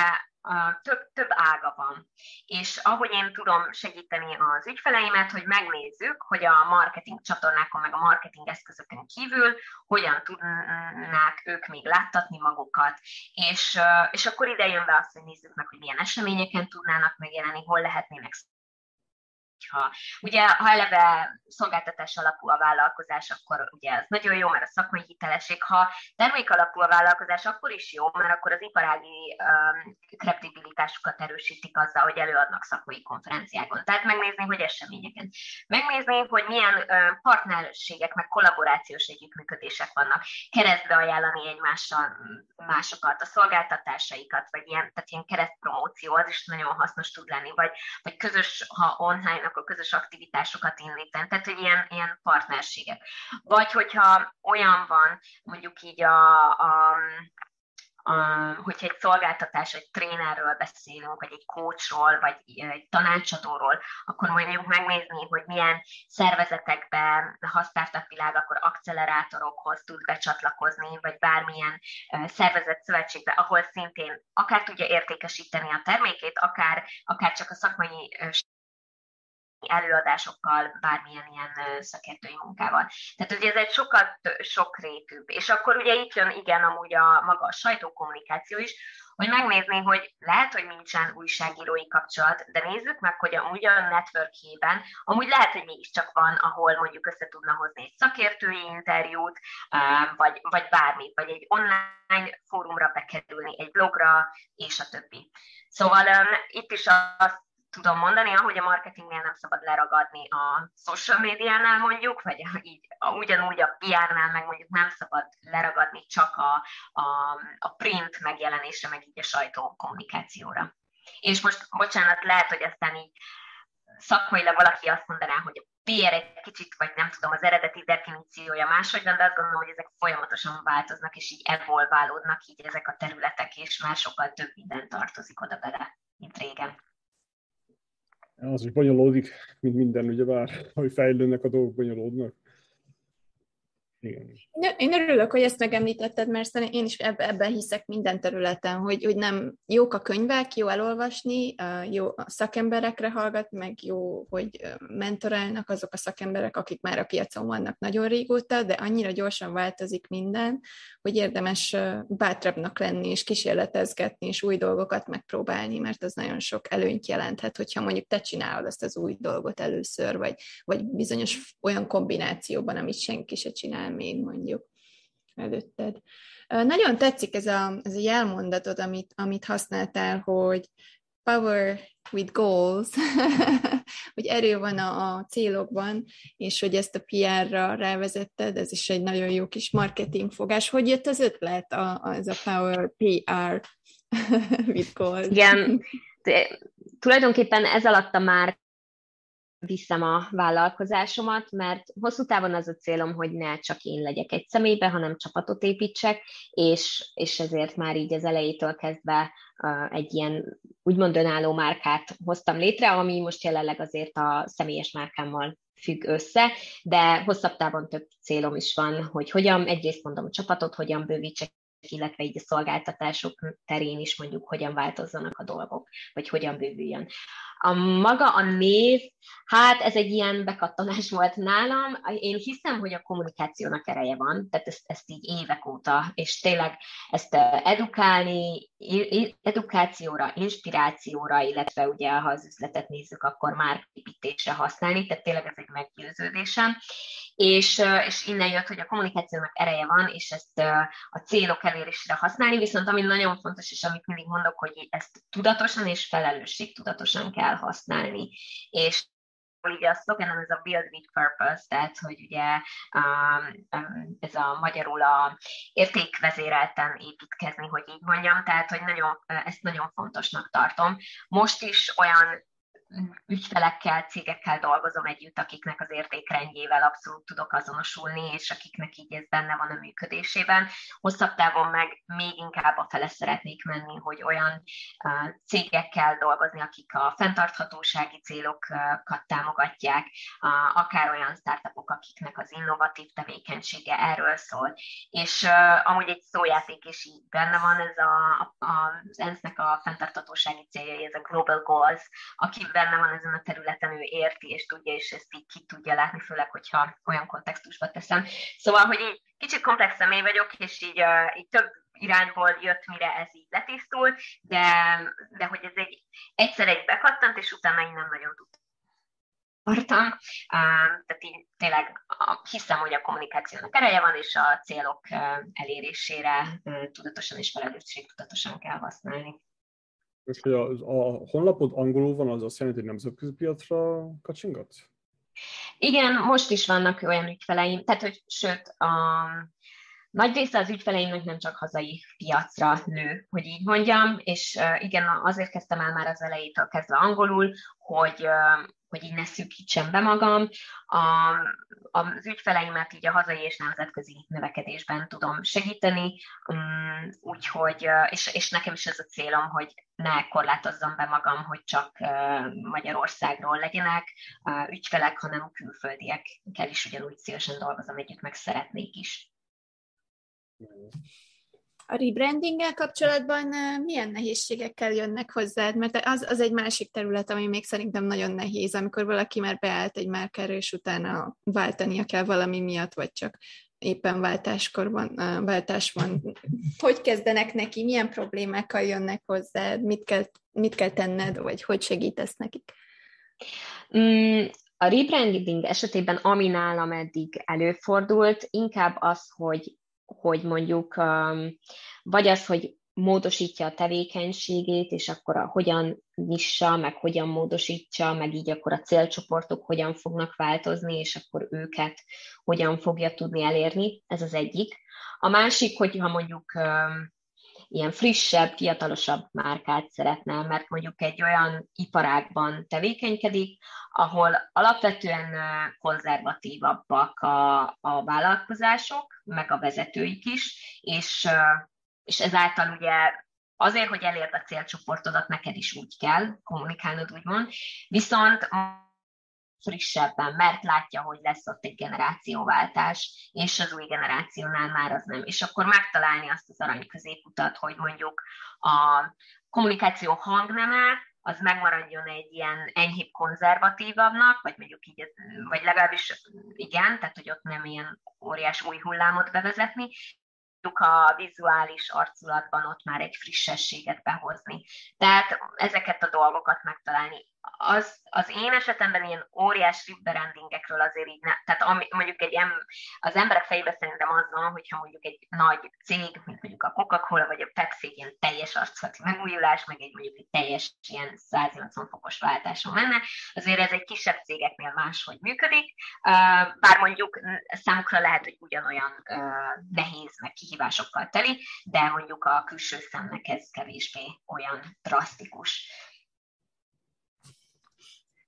több, több ága van. És ahogy én tudom segíteni az ügyfeleimet, hogy megnézzük, hogy a marketing csatornákon, meg a marketing eszközökön kívül hogyan tudnák ők még láttatni magukat, és, és akkor ide jön be azt, hogy nézzük meg, hogy milyen eseményeken tudnának megjelenni, hol lehetnének ha ugye, ha eleve szolgáltatás alapú a vállalkozás, akkor ugye ez nagyon jó, mert a szakmai hitelesség, ha termék alapú a vállalkozás, akkor is jó, mert akkor az iparági um, kredibilitásukat erősítik azzal, hogy előadnak szakmai konferenciákon. Tehát megnézni, hogy eseményeken. Megnézni, hogy milyen um, partnerségek, meg kollaborációs együttműködések vannak. Keresztbe ajánlani egymással másokat, a szolgáltatásaikat, vagy ilyen, tehát ilyen keresztpromóció, az is nagyon hasznos tud lenni, vagy, vagy közös, ha online akkor közös aktivitásosokat indítani, tehát hogy ilyen, ilyen partnerségek. Vagy hogyha olyan van, mondjuk így a, a a, hogyha egy szolgáltatás, egy trénerről beszélünk, vagy egy coachról, vagy egy tanácsadóról, akkor mondjuk megnézni, hogy milyen szervezetekben, ha startup világ, akkor accelerátorokhoz tud becsatlakozni, vagy bármilyen szervezet szövetségbe, ahol szintén akár tudja értékesíteni a termékét, akár, akár csak a szakmai előadásokkal, bármilyen ilyen szakértői munkával. Tehát ugye ez egy sokkal sokrétűbb. És akkor ugye itt jön igen amúgy a maga a sajtókommunikáció is, hogy megnézni, hogy lehet, hogy nincsen újságírói kapcsolat, de nézzük meg, hogy amúgy a networkjében, amúgy lehet, hogy mégiscsak van, ahol mondjuk össze tudna hozni egy szakértői interjút, vagy, vagy bármit, vagy egy online fórumra bekerülni, egy blogra, és a többi. Szóval um, itt is azt tudom mondani, ahogy a marketingnél nem szabad leragadni a social médiánál mondjuk, vagy így, a, ugyanúgy a PR-nál meg mondjuk nem szabad leragadni csak a, a, a print megjelenésre, meg így a sajtó kommunikációra. És most, bocsánat, lehet, hogy aztán így szakmailag valaki azt mondaná, hogy a PR egy kicsit, vagy nem tudom, az eredeti definíciója máshogy van, de azt gondolom, hogy ezek folyamatosan változnak, és így evolválódnak így ezek a területek, és már sokkal több minden tartozik oda bele, mint régen. Az is bonyolódik, mint minden, ugyebár, hogy fejlődnek a dolgok, bonyolódnak. Igen. Én örülök, hogy ezt megemlítetted, mert én is ebben hiszek minden területen, hogy, hogy nem jók a könyvek, jó elolvasni, jó a szakemberekre hallgatni, meg jó, hogy mentorálnak azok a szakemberek, akik már a piacon vannak nagyon régóta, de annyira gyorsan változik minden, hogy érdemes bátrabbnak lenni, és kísérletezgetni, és új dolgokat megpróbálni, mert az nagyon sok előnyt jelenthet, hogyha mondjuk te csinálod ezt az új dolgot először, vagy, vagy bizonyos olyan kombinációban, amit senki se csinál még mondjuk előtted. Nagyon tetszik ez a, ez a jelmondatod, amit, amit használtál, hogy power with goals, hogy erő van a, a célokban, és hogy ezt a PR-ra rávezetted, ez is egy nagyon jó kis marketing fogás. Hogy jött az ötlet, a, a, ez a power PR with goals? Igen, tulajdonképpen ez alatt a már viszem a vállalkozásomat, mert hosszú távon az a célom, hogy ne csak én legyek egy személybe, hanem csapatot építsek, és, és ezért már így az elejétől kezdve egy ilyen úgymond önálló márkát hoztam létre, ami most jelenleg azért a személyes márkámmal függ össze, de hosszabb távon több célom is van, hogy hogyan, egyrészt mondom a csapatot, hogyan bővítsek illetve így a szolgáltatások terén is mondjuk hogyan változzanak a dolgok, vagy hogyan bővüljön. A maga a név, hát ez egy ilyen bekattanás volt nálam. Én hiszem, hogy a kommunikációnak ereje van, tehát ezt, ezt így évek óta, és tényleg ezt edukálni, edukációra, inspirációra, illetve ugye, ha az üzletet nézzük, akkor már építésre használni, tehát tényleg ez egy meggyőződésem. És, és innen jött, hogy a kommunikációnak ereje van, és ezt a célok elérésére használni, viszont ami nagyon fontos, és amit mindig mondok, hogy ezt tudatosan és felelősség tudatosan kell használni. És ugye a szlogenem ez a Build with Purpose, tehát hogy ugye um, um, ez a magyarul a értékvezérelten építkezni, hogy így mondjam, tehát hogy nagyon, ezt nagyon fontosnak tartom. Most is olyan ügyfelekkel, cégekkel dolgozom együtt, akiknek az értékrendjével abszolút tudok azonosulni, és akiknek így ez benne van a működésében. Hosszabb távon meg még inkább a fele szeretnék menni, hogy olyan cégekkel dolgozni, akik a fenntarthatósági célokat támogatják, akár olyan startupok, akiknek az innovatív tevékenysége erről szól. És amúgy egy szójáték is így benne van, ez a, a, az ENSZ-nek a fenntarthatósági célja, ez a Global Goals, akivel benne van ezen a területen, ő érti és tudja, és ezt így ki tudja látni, főleg, hogyha olyan kontextusba teszem. Szóval, hogy így kicsit komplex személy vagyok, és így, uh, így több irányból jött, mire ez így letisztul, de, de hogy ez egy egyszer egy bekattant, és utána én nem nagyon tudtam tartam. Tehát így tényleg hiszem, hogy a kommunikációnak ereje van, és a célok elérésére tudatosan és felelősség tudatosan kell használni. És hogy a, a honlapod angolul van, az azt jelenti, hogy nemzetközi piacra kacsingatsz? Igen, most is vannak olyan ügyfeleim, tehát hogy sőt, a nagy része az ügyfeleimnek nem csak hazai piacra nő, hogy így mondjam, és igen, azért kezdtem el már az elejétől kezdve angolul, hogy hogy így ne szűkítsem be magam. A, az ügyfeleimet így a hazai és nemzetközi növekedésben tudom segíteni, um, úgyhogy, és, és nekem is ez a célom, hogy ne korlátozzam be magam, hogy csak Magyarországról legyenek ügyfelek, hanem külföldiekkel is ugyanúgy szívesen dolgozom együtt, meg szeretnék is. A rebrandinggel kapcsolatban milyen nehézségekkel jönnek hozzád? Mert az, az egy másik terület, ami még szerintem nagyon nehéz, amikor valaki már beállt egy márkára, és utána váltania kell valami miatt, vagy csak éppen váltáskor van, váltás van. Hogy kezdenek neki, milyen problémákkal jönnek hozzád, mit kell, mit kell tenned, vagy hogy segítesz nekik? Mm, a rebranding esetében, ami nálam eddig előfordult, inkább az, hogy, hogy mondjuk, um, vagy az, hogy módosítja a tevékenységét, és akkor a, hogyan nyissa, meg hogyan módosítsa, meg így akkor a célcsoportok hogyan fognak változni, és akkor őket hogyan fogja tudni elérni. Ez az egyik. A másik, hogyha mondjuk um, ilyen frissebb, fiatalosabb márkát szeretne, mert mondjuk egy olyan iparágban tevékenykedik, ahol alapvetően konzervatívabbak a, a vállalkozások, meg a vezetőik is, és, és ezáltal ugye azért, hogy elérd a célcsoportodat, neked is úgy kell kommunikálnod, úgymond. Viszont frissebben, mert látja, hogy lesz ott egy generációváltás, és az új generációnál már az nem. És akkor megtalálni azt az arany középutat, hogy mondjuk a kommunikáció hangneme, az megmaradjon egy ilyen enyhébb konzervatívabbnak, vagy mondjuk így, vagy legalábbis igen, tehát hogy ott nem ilyen óriás új hullámot bevezetni, a vizuális arculatban ott már egy frissességet behozni. Tehát ezeket a dolgokat megtalálni az, az én esetemben ilyen óriás rebrandingekről azért így ne, tehát ami, mondjuk egy em, az emberek fejében szerintem az van, hogyha mondjuk egy nagy cég, mint mondjuk a Coca-Cola vagy a Pepsi ilyen teljes arcati megújulás, meg egy mondjuk egy teljes ilyen 180 fokos váltáson menne, azért ez egy kisebb cégeknél máshogy működik, bár mondjuk számukra lehet, hogy ugyanolyan nehéz, meg kihívásokkal teli, de mondjuk a külső szemnek ez kevésbé olyan drasztikus.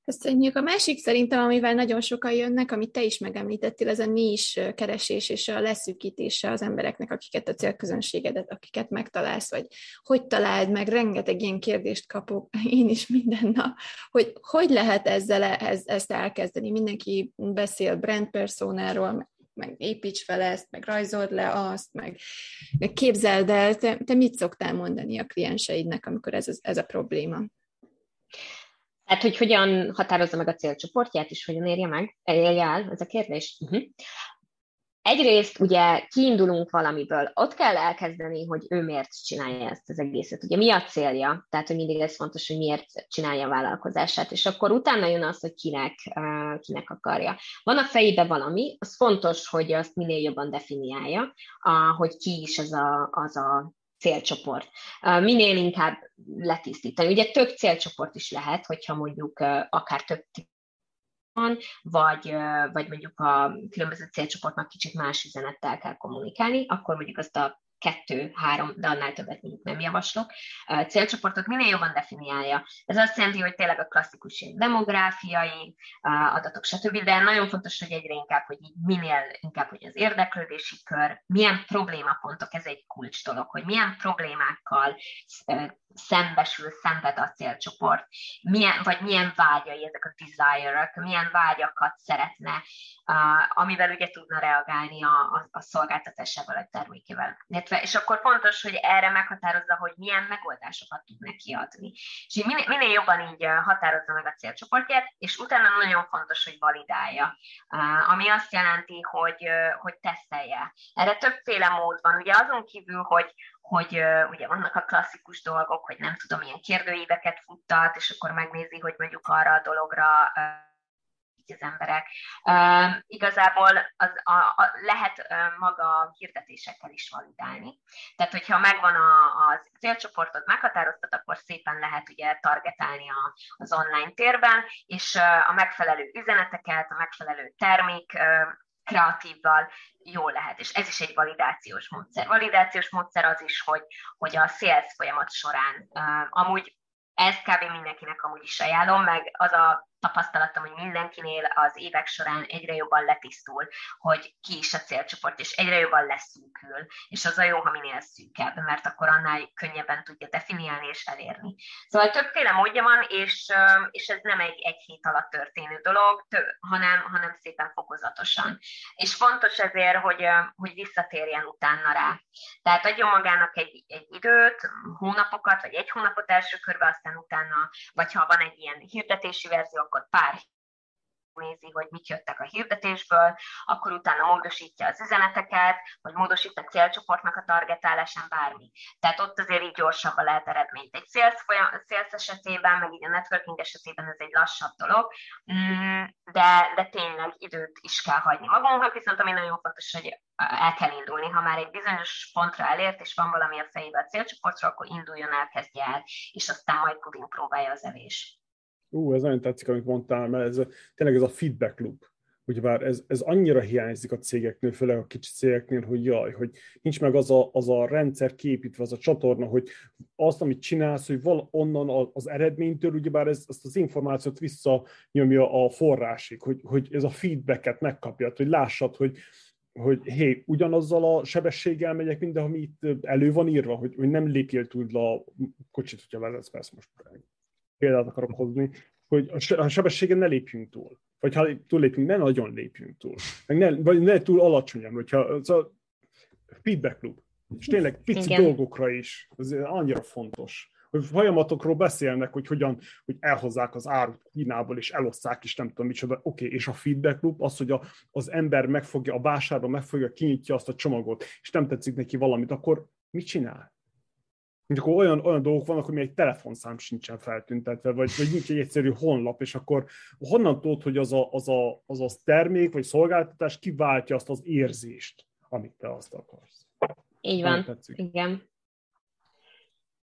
Köszönjük. A másik szerintem, amivel nagyon sokan jönnek, amit te is megemlítettél, ez a nis keresés és a leszűkítése az embereknek, akiket a célközönségedet, akiket megtalálsz, vagy hogy találd meg, rengeteg ilyen kérdést kapok, én is minden nap, hogy hogy lehet ezzel ez, ezt elkezdeni. Mindenki beszél brand personáról, meg építs fel ezt, meg rajzold le azt, meg, meg képzeld el. Te, te mit szoktál mondani a klienseidnek, amikor ez, ez a probléma? Hát, hogy hogyan határozza meg a célcsoportját, és hogyan érje meg, érje el, ez a kérdés. Uh-huh. Egyrészt ugye kiindulunk valamiből, ott kell elkezdeni, hogy ő miért csinálja ezt az egészet. Ugye mi a célja? Tehát, hogy mindig ez fontos, hogy miért csinálja a vállalkozását, és akkor utána jön az, hogy kinek, uh, kinek akarja. Van a fejében valami, az fontos, hogy azt minél jobban definiálja, hogy ki is az a, az a célcsoport. Minél inkább letisztítani. Ugye több célcsoport is lehet, hogyha mondjuk akár több van, vagy, vagy mondjuk a különböző célcsoportnak kicsit más üzenettel kell kommunikálni, akkor mondjuk azt a kettő, három, de annál többet mondjuk nem javaslok, célcsoportot minél jobban definiálja. Ez azt jelenti, hogy tényleg a klasszikus demográfiai adatok, stb. De nagyon fontos, hogy egyre inkább, hogy így minél inkább, hogy az érdeklődési kör, milyen problémapontok, ez egy kulcs dolog, hogy milyen problémákkal szembesül, szenved a célcsoport, milyen, vagy milyen vágyai ezek a desire milyen vágyakat szeretne, amivel ugye tudna reagálni a, a, a szolgáltatásával, a termékével. És akkor fontos, hogy erre meghatározza, hogy milyen megoldásokat tud neki adni. És minél, minél jobban így határozza meg a célcsoportját, és utána nagyon fontos, hogy validálja, uh, ami azt jelenti, hogy, uh, hogy tesztelje. Erre többféle mód van. Ugye azon kívül, hogy, hogy uh, ugye vannak a klasszikus dolgok, hogy nem tudom, ilyen kérdőíveket futtat, és akkor megnézi, hogy mondjuk arra a dologra uh, az emberek. Uh, igazából az, a, a, lehet maga hirdetésekkel is validálni. Tehát, hogyha megvan a, a célcsoportod meghatároztat, akkor szépen lehet ugye targetálni a, az online térben, és a megfelelő üzeneteket, a megfelelő termék kreatívval jól lehet, és ez is egy validációs módszer. Validációs módszer az is, hogy, hogy a sales folyamat során uh, amúgy ezt kb. mindenkinek amúgy is ajánlom, meg az a tapasztalatom, hogy mindenkinél az évek során egyre jobban letisztul, hogy ki is a célcsoport, és egyre jobban leszűkül, és az a jó, ha minél szűkebb, mert akkor annál könnyebben tudja definiálni és elérni. Szóval többféle módja van, és, és ez nem egy, egy hét alatt történő dolog, hanem, hanem szépen fokozatosan. És fontos ezért, hogy, hogy visszatérjen utána rá. Tehát adjon magának egy, egy időt, hónapokat, vagy egy hónapot első körbe, aztán utána, vagy ha van egy ilyen hirdetési verzió, akkor pár nézi, hogy mit jöttek a hirdetésből, akkor utána módosítja az üzeneteket, vagy módosít a célcsoportnak a targetálásán bármi. Tehát ott azért így gyorsabban lehet eredményt. Egy sales, folyam, sales esetében, meg így a networking esetében ez egy lassabb dolog, mm, de, de tényleg időt is kell hagyni magunknak, viszont ami nagyon fontos, hogy el kell indulni. Ha már egy bizonyos pontra elért, és van valami a fejében a célcsoportról, akkor induljon el, kezdje el, és aztán majd próbálja az evés. Ú, ez nagyon tetszik, amit mondtál, mert ez tényleg ez a feedback loop. Ugyebár ez, ez annyira hiányzik a cégeknél, főleg a kicsi cégeknél, hogy jaj, hogy nincs meg az a, az a rendszer képítve, az a csatorna, hogy azt, amit csinálsz, hogy val onnan az eredménytől, ugyebár ez, ezt az információt visszanyomja a forrásig, hogy, hogy ez a feedbacket megkapja, hogy lássad, hogy, hogy hé, ugyanazzal a sebességgel megyek minden, ami itt elő van írva, hogy, hogy nem lépjél túl a kocsit, hogyha vezetsz, most példát akarok hozni, hogy a sebességen ne lépjünk túl. Vagy ha túllépünk, ne nagyon lépjünk túl. Meg ne, vagy ne túl alacsonyan, hogyha a feedback loop. És tényleg pici Igen. dolgokra is. Ez annyira fontos. Hogy folyamatokról beszélnek, hogy hogyan, hogy elhozzák az árut Kínából, és elosszák, és nem tudom micsoda. Oké, okay, és a feedback loop az, hogy a, az ember megfogja, a vásárló megfogja, kinyitja azt a csomagot, és nem tetszik neki valamit, akkor mit csinál? Mint akkor olyan, olyan dolgok vannak, hogy még egy telefonszám sincsen feltüntetve, vagy, vagy nincs egy egyszerű honlap, és akkor honnan tudod, hogy az a, az, a, az a termék vagy szolgáltatás kiváltja azt az érzést, amit te azt akarsz. Így van, igen.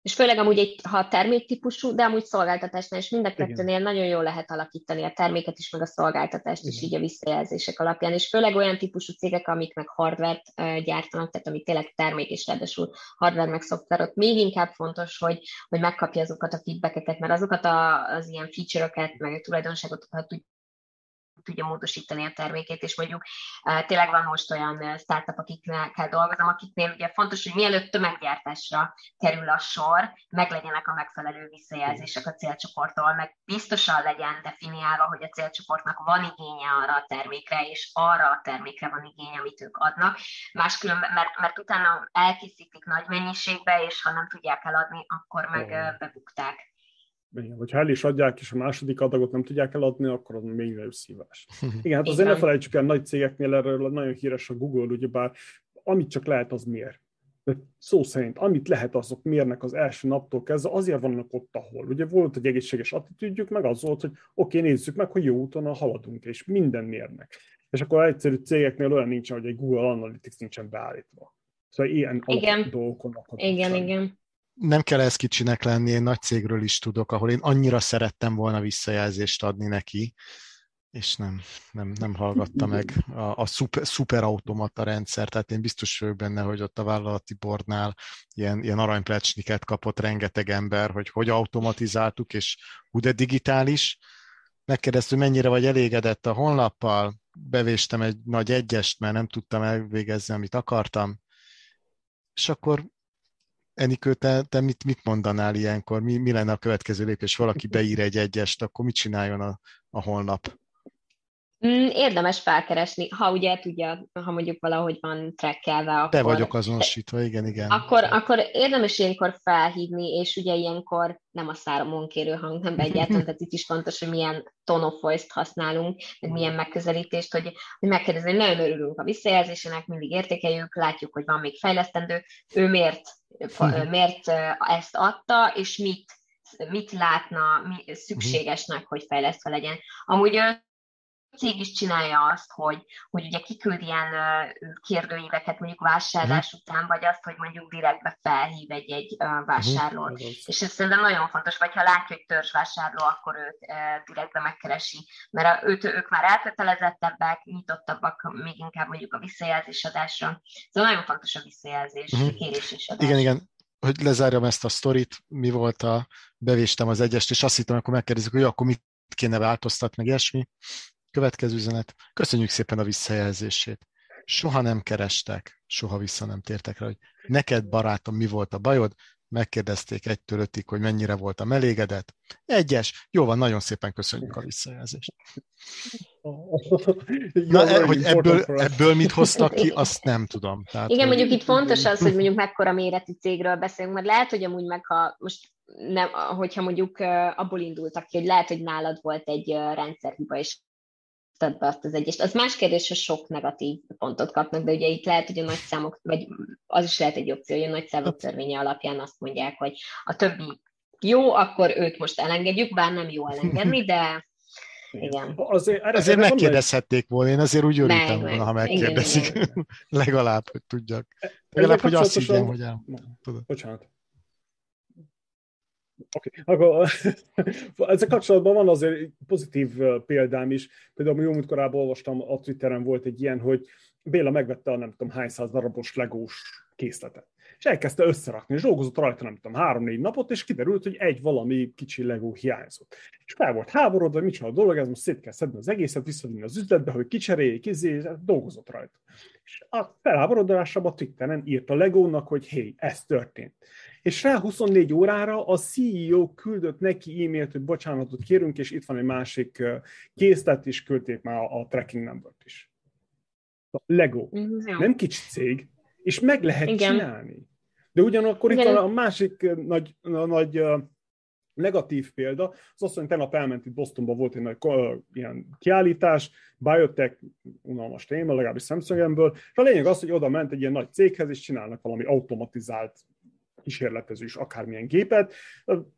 És főleg amúgy egy, ha terméktípusú, de amúgy szolgáltatásnál is mind a kettőnél nagyon jól lehet alakítani a terméket is, meg a szolgáltatást Igen. is így a visszajelzések alapján. És főleg olyan típusú cégek, amik meg hardware gyártanak, tehát amik tényleg termék és ráadásul hardware meg szoftver, ott még inkább fontos, hogy, hogy megkapja azokat a feedbackeket, mert azokat a, az ilyen feature-öket, meg a tulajdonságokat tud tudja módosítani a termékét, és mondjuk tényleg van most olyan startup, akikkel dolgozom, akiknél ugye fontos, hogy mielőtt tömeggyártásra kerül a sor, meglegyenek a megfelelő visszajelzések a célcsoporttól, meg biztosan legyen definiálva, hogy a célcsoportnak van igénye arra a termékre, és arra a termékre van igénye, amit ők adnak. Máskülönben, mert, mert utána elkészítik nagy mennyiségbe, és ha nem tudják eladni, akkor meg bebukták. Igen, hogyha el is adják, és a második adagot nem tudják eladni, akkor az még nagyobb szívás. Igen, hát azért ne felejtsük el, nagy cégeknél erről nagyon híres a Google, ugyebár amit csak lehet, az mér. De szó szerint, amit lehet, azok mérnek az első naptól kezdve, azért vannak ott, ahol. Ugye volt egy egészséges attitűdjük, meg az volt, hogy oké, okay, nézzük meg, hogy jó úton haladunk, és minden mérnek. És akkor egyszerű cégeknél olyan nincsen, hogy egy Google Analytics nincsen beállítva. Szóval ilyen igen. dolgokon Igen, igen nem kell ez kicsinek lenni, én nagy cégről is tudok, ahol én annyira szerettem volna visszajelzést adni neki, és nem, nem, nem hallgatta meg a, a szuper, szuperautomata rendszer, tehát én biztos vagyok benne, hogy ott a vállalati bordnál ilyen, ilyen aranyplecsniket kapott rengeteg ember, hogy hogy automatizáltuk, és hú de digitális. Megkérdeztük, mennyire vagy elégedett a honlappal, bevéstem egy nagy egyest, mert nem tudtam elvégezni, amit akartam, és akkor Enikő, te, te mit, mit mondanál ilyenkor? Mi, mi lenne a következő lépés? Valaki beír egy egyest, akkor mit csináljon a, a honlap? Mm, érdemes felkeresni, ha ugye tudja, ha mondjuk valahogy van trekkelve, akkor... Te vagyok azonosítva, igen, igen. Akkor, akkor érdemes ilyenkor felhívni, és ugye ilyenkor nem a száramon kérő hang, nem egyáltalán, tehát itt is fontos, hogy milyen tone of voice-t használunk, meg milyen megközelítést, hogy, hogy megkérdezni, hogy nagyon örülünk a visszajelzésének, mindig értékeljük, látjuk, hogy van még fejlesztendő, ő miért, miért ezt adta, és mit mit látna mi szükségesnek, hogy fejlesztve legyen. Amúgy cég is csinálja azt, hogy, hogy ugye kiküld ilyen kérdőíveket mondjuk vásárlás uh-huh. után, vagy azt, hogy mondjuk direktbe felhív egy, egy vásárlót. Uh-huh. És ez szerintem nagyon fontos, vagy ha látja, hogy törzsvásárló, akkor őt direktbe megkeresi, mert őt, ők már elkötelezettebbek, nyitottabbak még inkább mondjuk a visszajelzésadásra. Szóval nagyon fontos a visszajelzés, uh-huh. kérés és adás. Igen, igen hogy lezárjam ezt a sztorit, mi volt a, bevéstem az egyest, és azt hittem, akkor megkérdezik, hogy akkor mit kéne változtatni, meg ilyesmi. Következő üzenet. Köszönjük szépen a visszajelzését. Soha nem kerestek, soha vissza nem tértek rá, hogy neked, barátom, mi volt a bajod, megkérdezték egytől ötig, hogy mennyire voltam elégedett. Egyes. Jó van, nagyon szépen köszönjük a visszajelzést. Na, e, hogy ebből, ebből mit hoztak ki, azt nem tudom. Tehát, Igen, mondjuk itt fontos az, hogy mondjuk mekkora méretű cégről beszélünk, mert lehet, hogy amúgy meg, ha most nem, hogyha mondjuk abból indultak ki, hogy lehet, hogy nálad volt egy rendszerhiba, és be azt az egyest. Az más kérdés, hogy sok negatív pontot kapnak, de ugye itt lehet, hogy a nagy számok, vagy az is lehet egy opció, hogy a nagy számok törvénye alapján azt mondják, hogy a többi jó, akkor őt most elengedjük, bár nem jó elengedni, de igen. Azért, erre azért megkérdezhették volna, én azért úgy örültem volna, ha megkérdezik. Igen, igen. Legalább, hogy tudjak. Legalább, hogy azt higgyem, hogy el. Bocsánat. Oké, okay. akkor ezzel kapcsolatban van azért pozitív példám is. Például jó korábban olvastam, a Twitteren volt egy ilyen, hogy Béla megvette a nem tudom hány száz darabos legós készletet. És elkezdte összerakni, és dolgozott rajta, nem tudom, három-négy napot, és kiderült, hogy egy valami kicsi legó hiányzott. És fel volt háborodva, hogy mit a dolog, ez most szét kell szedni az egészet, visszavinni az üzletbe, hogy kicseréljék, izé, dolgozott rajta. És a felháborodásában a Twitteren írt a legónak, hogy hé, ez történt és rá 24 órára a CEO küldött neki e-mailt, hogy bocsánatot kérünk, és itt van egy másik készlet, és küldték már a tracking number is. A Lego. Mm, ja. Nem kicsi cég, és meg lehet Igen. csinálni. De ugyanakkor Igen. itt van a másik nagy, a nagy negatív példa, az az, hogy tegnap elment itt Bostonba, volt egy nagy uh, ilyen kiállítás, biotech, unalmas téma, legalábbis szemszögemből, és a lényeg az, hogy oda ment egy ilyen nagy céghez, és csinálnak valami automatizált kísérletezős akármilyen gépet,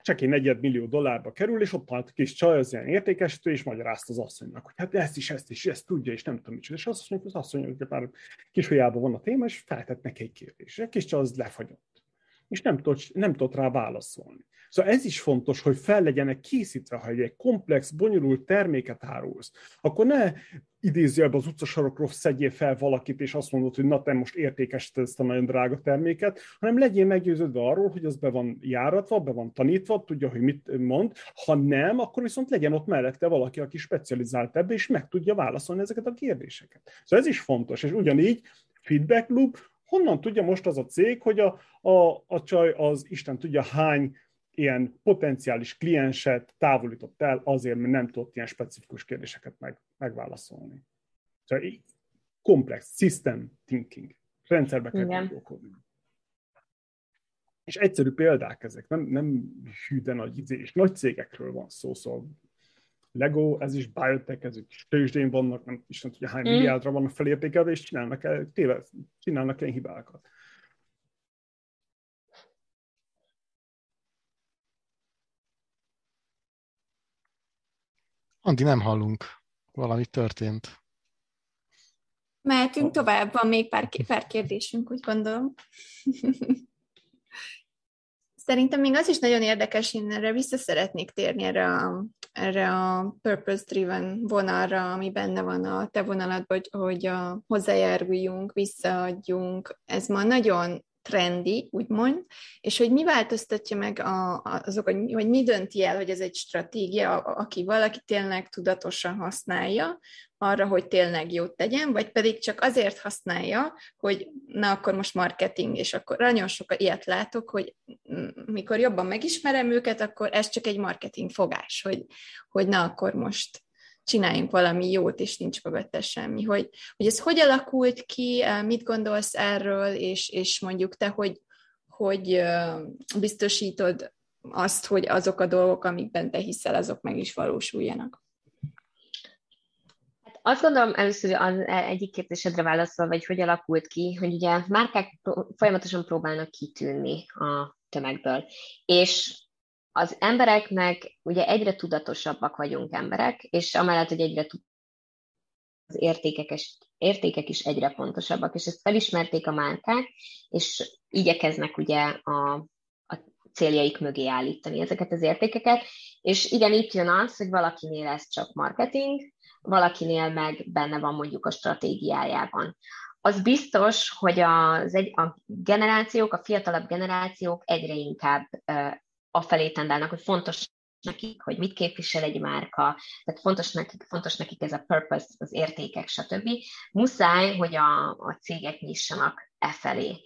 csak egy negyed millió dollárba kerül, és ott van kis csaj, az ilyen értékesítő, és magyarázta az asszonynak, hogy hát ezt is, ezt is, ezt tudja, és nem tudom micsoda. És azt mondja, az asszony, hogy már kisujjában van a téma, és feltett neki egy kérdés. És kis csaj az lefagyott. És nem tudott, nem tudott rá válaszolni. Szóval ez is fontos, hogy fel legyenek készítve, ha egy komplex, bonyolult terméket árulsz, akkor ne idézőjelben az utcasarokról szedjél fel valakit, és azt mondod, hogy na te most értékesíted ezt a nagyon drága terméket, hanem legyél meggyőződve arról, hogy az be van járatva, be van tanítva, tudja, hogy mit mond. Ha nem, akkor viszont legyen ott mellette valaki, aki specializált ebbe, és meg tudja válaszolni ezeket a kérdéseket. Szóval ez is fontos, és ugyanígy feedback loop, honnan tudja most az a cég, hogy a, a, a csaj az Isten tudja hány ilyen potenciális klienset távolított el azért, mert nem tudott ilyen specifikus kérdéseket meg, megválaszolni. Szóval komplex, system thinking, rendszerbe kell gondolkodni. És egyszerű példák ezek, nem, nem hű, de nagy izé, és nagy cégekről van szó, szóval Lego, ez is biotech, ezek is tőzsdén vannak, nem is nem tudja hány mm. milliárdra vannak felértékelve, és csinálnak, el, téve, csinálnak ilyen hibákat. Andi, nem hallunk. Valami történt. Mehetünk tovább, van még pár, pár kérdésünk, úgy gondolom. Szerintem még az is nagyon érdekes, én erre vissza szeretnék térni erre a, erre a purpose-driven vonalra, ami benne van a te vonaladban, hogy, hogy a, hozzájáruljunk, visszaadjunk. Ez ma nagyon trendi, úgymond, és hogy mi változtatja meg a, azok, hogy, hogy mi dönti el, hogy ez egy stratégia, aki valaki tényleg tudatosan használja, arra, hogy tényleg jót tegyen, vagy pedig csak azért használja, hogy na akkor most marketing, és akkor nagyon sok ilyet látok, hogy mikor jobban megismerem őket, akkor ez csak egy marketing fogás, hogy, hogy na akkor most csináljunk valami jót, és nincs mögötte semmi. Hogy, hogy ez hogy alakult ki, eh, mit gondolsz erről, és, és mondjuk te, hogy, hogy eh, biztosítod azt, hogy azok a dolgok, amikben te hiszel, azok meg is valósuljanak. Hát azt gondolom először az egyik kérdésedre válaszolva, vagy hogy alakult ki, hogy ugye márkák folyamatosan próbálnak kitűnni a tömegből. És az embereknek ugye egyre tudatosabbak vagyunk emberek, és amellett, hogy egyre az értékek, értékek is egyre fontosabbak, és ezt felismerték a márkák, és igyekeznek ugye a, a céljaik mögé állítani ezeket az értékeket, és igen, itt jön az, hogy valakinél ez csak marketing, valakinél meg benne van mondjuk a stratégiájában. Az biztos, hogy az egy, a generációk, a fiatalabb generációk egyre inkább afelé tendálnak, hogy fontos nekik, hogy mit képvisel egy márka, tehát fontos nekik, fontos nekik ez a purpose, az értékek, stb. Muszáj, hogy a, a cégek nyissanak e felé.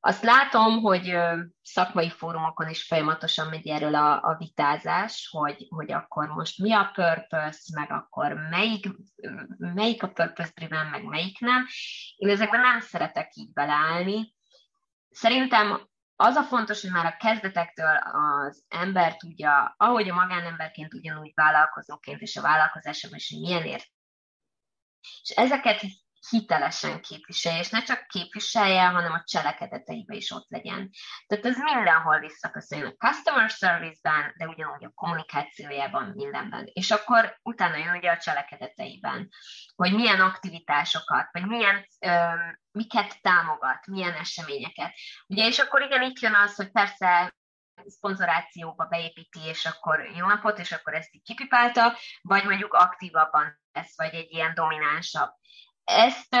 Azt látom, hogy szakmai fórumokon is folyamatosan megy erről a, a vitázás, hogy, hogy akkor most mi a purpose, meg akkor melyik, melyik a purpose driven, meg melyik nem. Én ezekben nem szeretek így beleállni. Szerintem az a fontos, hogy már a kezdetektől az ember tudja, ahogy a magánemberként ugyanúgy vállalkozóként és a vállalkozásában is, hogy milyen ért. És ezeket hitelesen képviselje, és ne csak képviselje, hanem a cselekedeteibe is ott legyen. Tehát ez mindenhol visszaköszönjön a customer service-ben, de ugyanúgy a kommunikációjában, mindenben. És akkor utána jön ugye a cselekedeteiben, hogy milyen aktivitásokat, vagy milyen, ö, miket támogat, milyen eseményeket. Ugye, és akkor igen, itt jön az, hogy persze szponzorációba beépíti, és akkor jó napot, és akkor ezt így kipipálta, vagy mondjuk aktívabban lesz, vagy egy ilyen dominánsabb. Ezt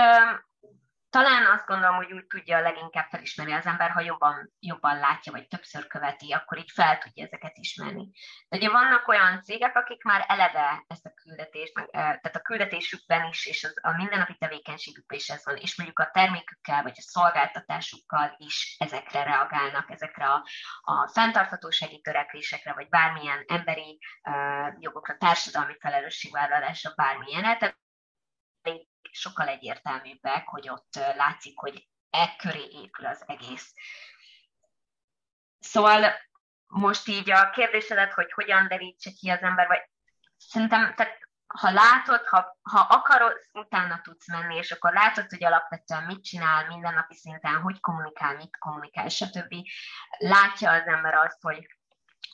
talán azt gondolom, hogy úgy tudja leginkább felismerni az ember, ha jobban, jobban látja, vagy többször követi, akkor így fel tudja ezeket ismerni. De ugye vannak olyan cégek, akik már eleve ezt a küldetést, tehát a küldetésükben is, és az, a mindennapi tevékenységükben is ez van, és mondjuk a termékükkel, vagy a szolgáltatásukkal is ezekre reagálnak, ezekre a, a fenntarthatósági törekvésekre, vagy bármilyen emberi uh, jogokra, társadalmi felelősségvállalásra, bármilyen. Tehát sokkal egyértelműbbek, hogy ott látszik, hogy e köré épül az egész. Szóval most így a kérdésedet, hogy hogyan derítse ki az ember, vagy szerintem, tehát ha látod, ha, ha akarod, utána tudsz menni, és akkor látod, hogy alapvetően mit csinál mindennapi szinten, hogy kommunikál, mit kommunikál, stb. Látja az ember azt, hogy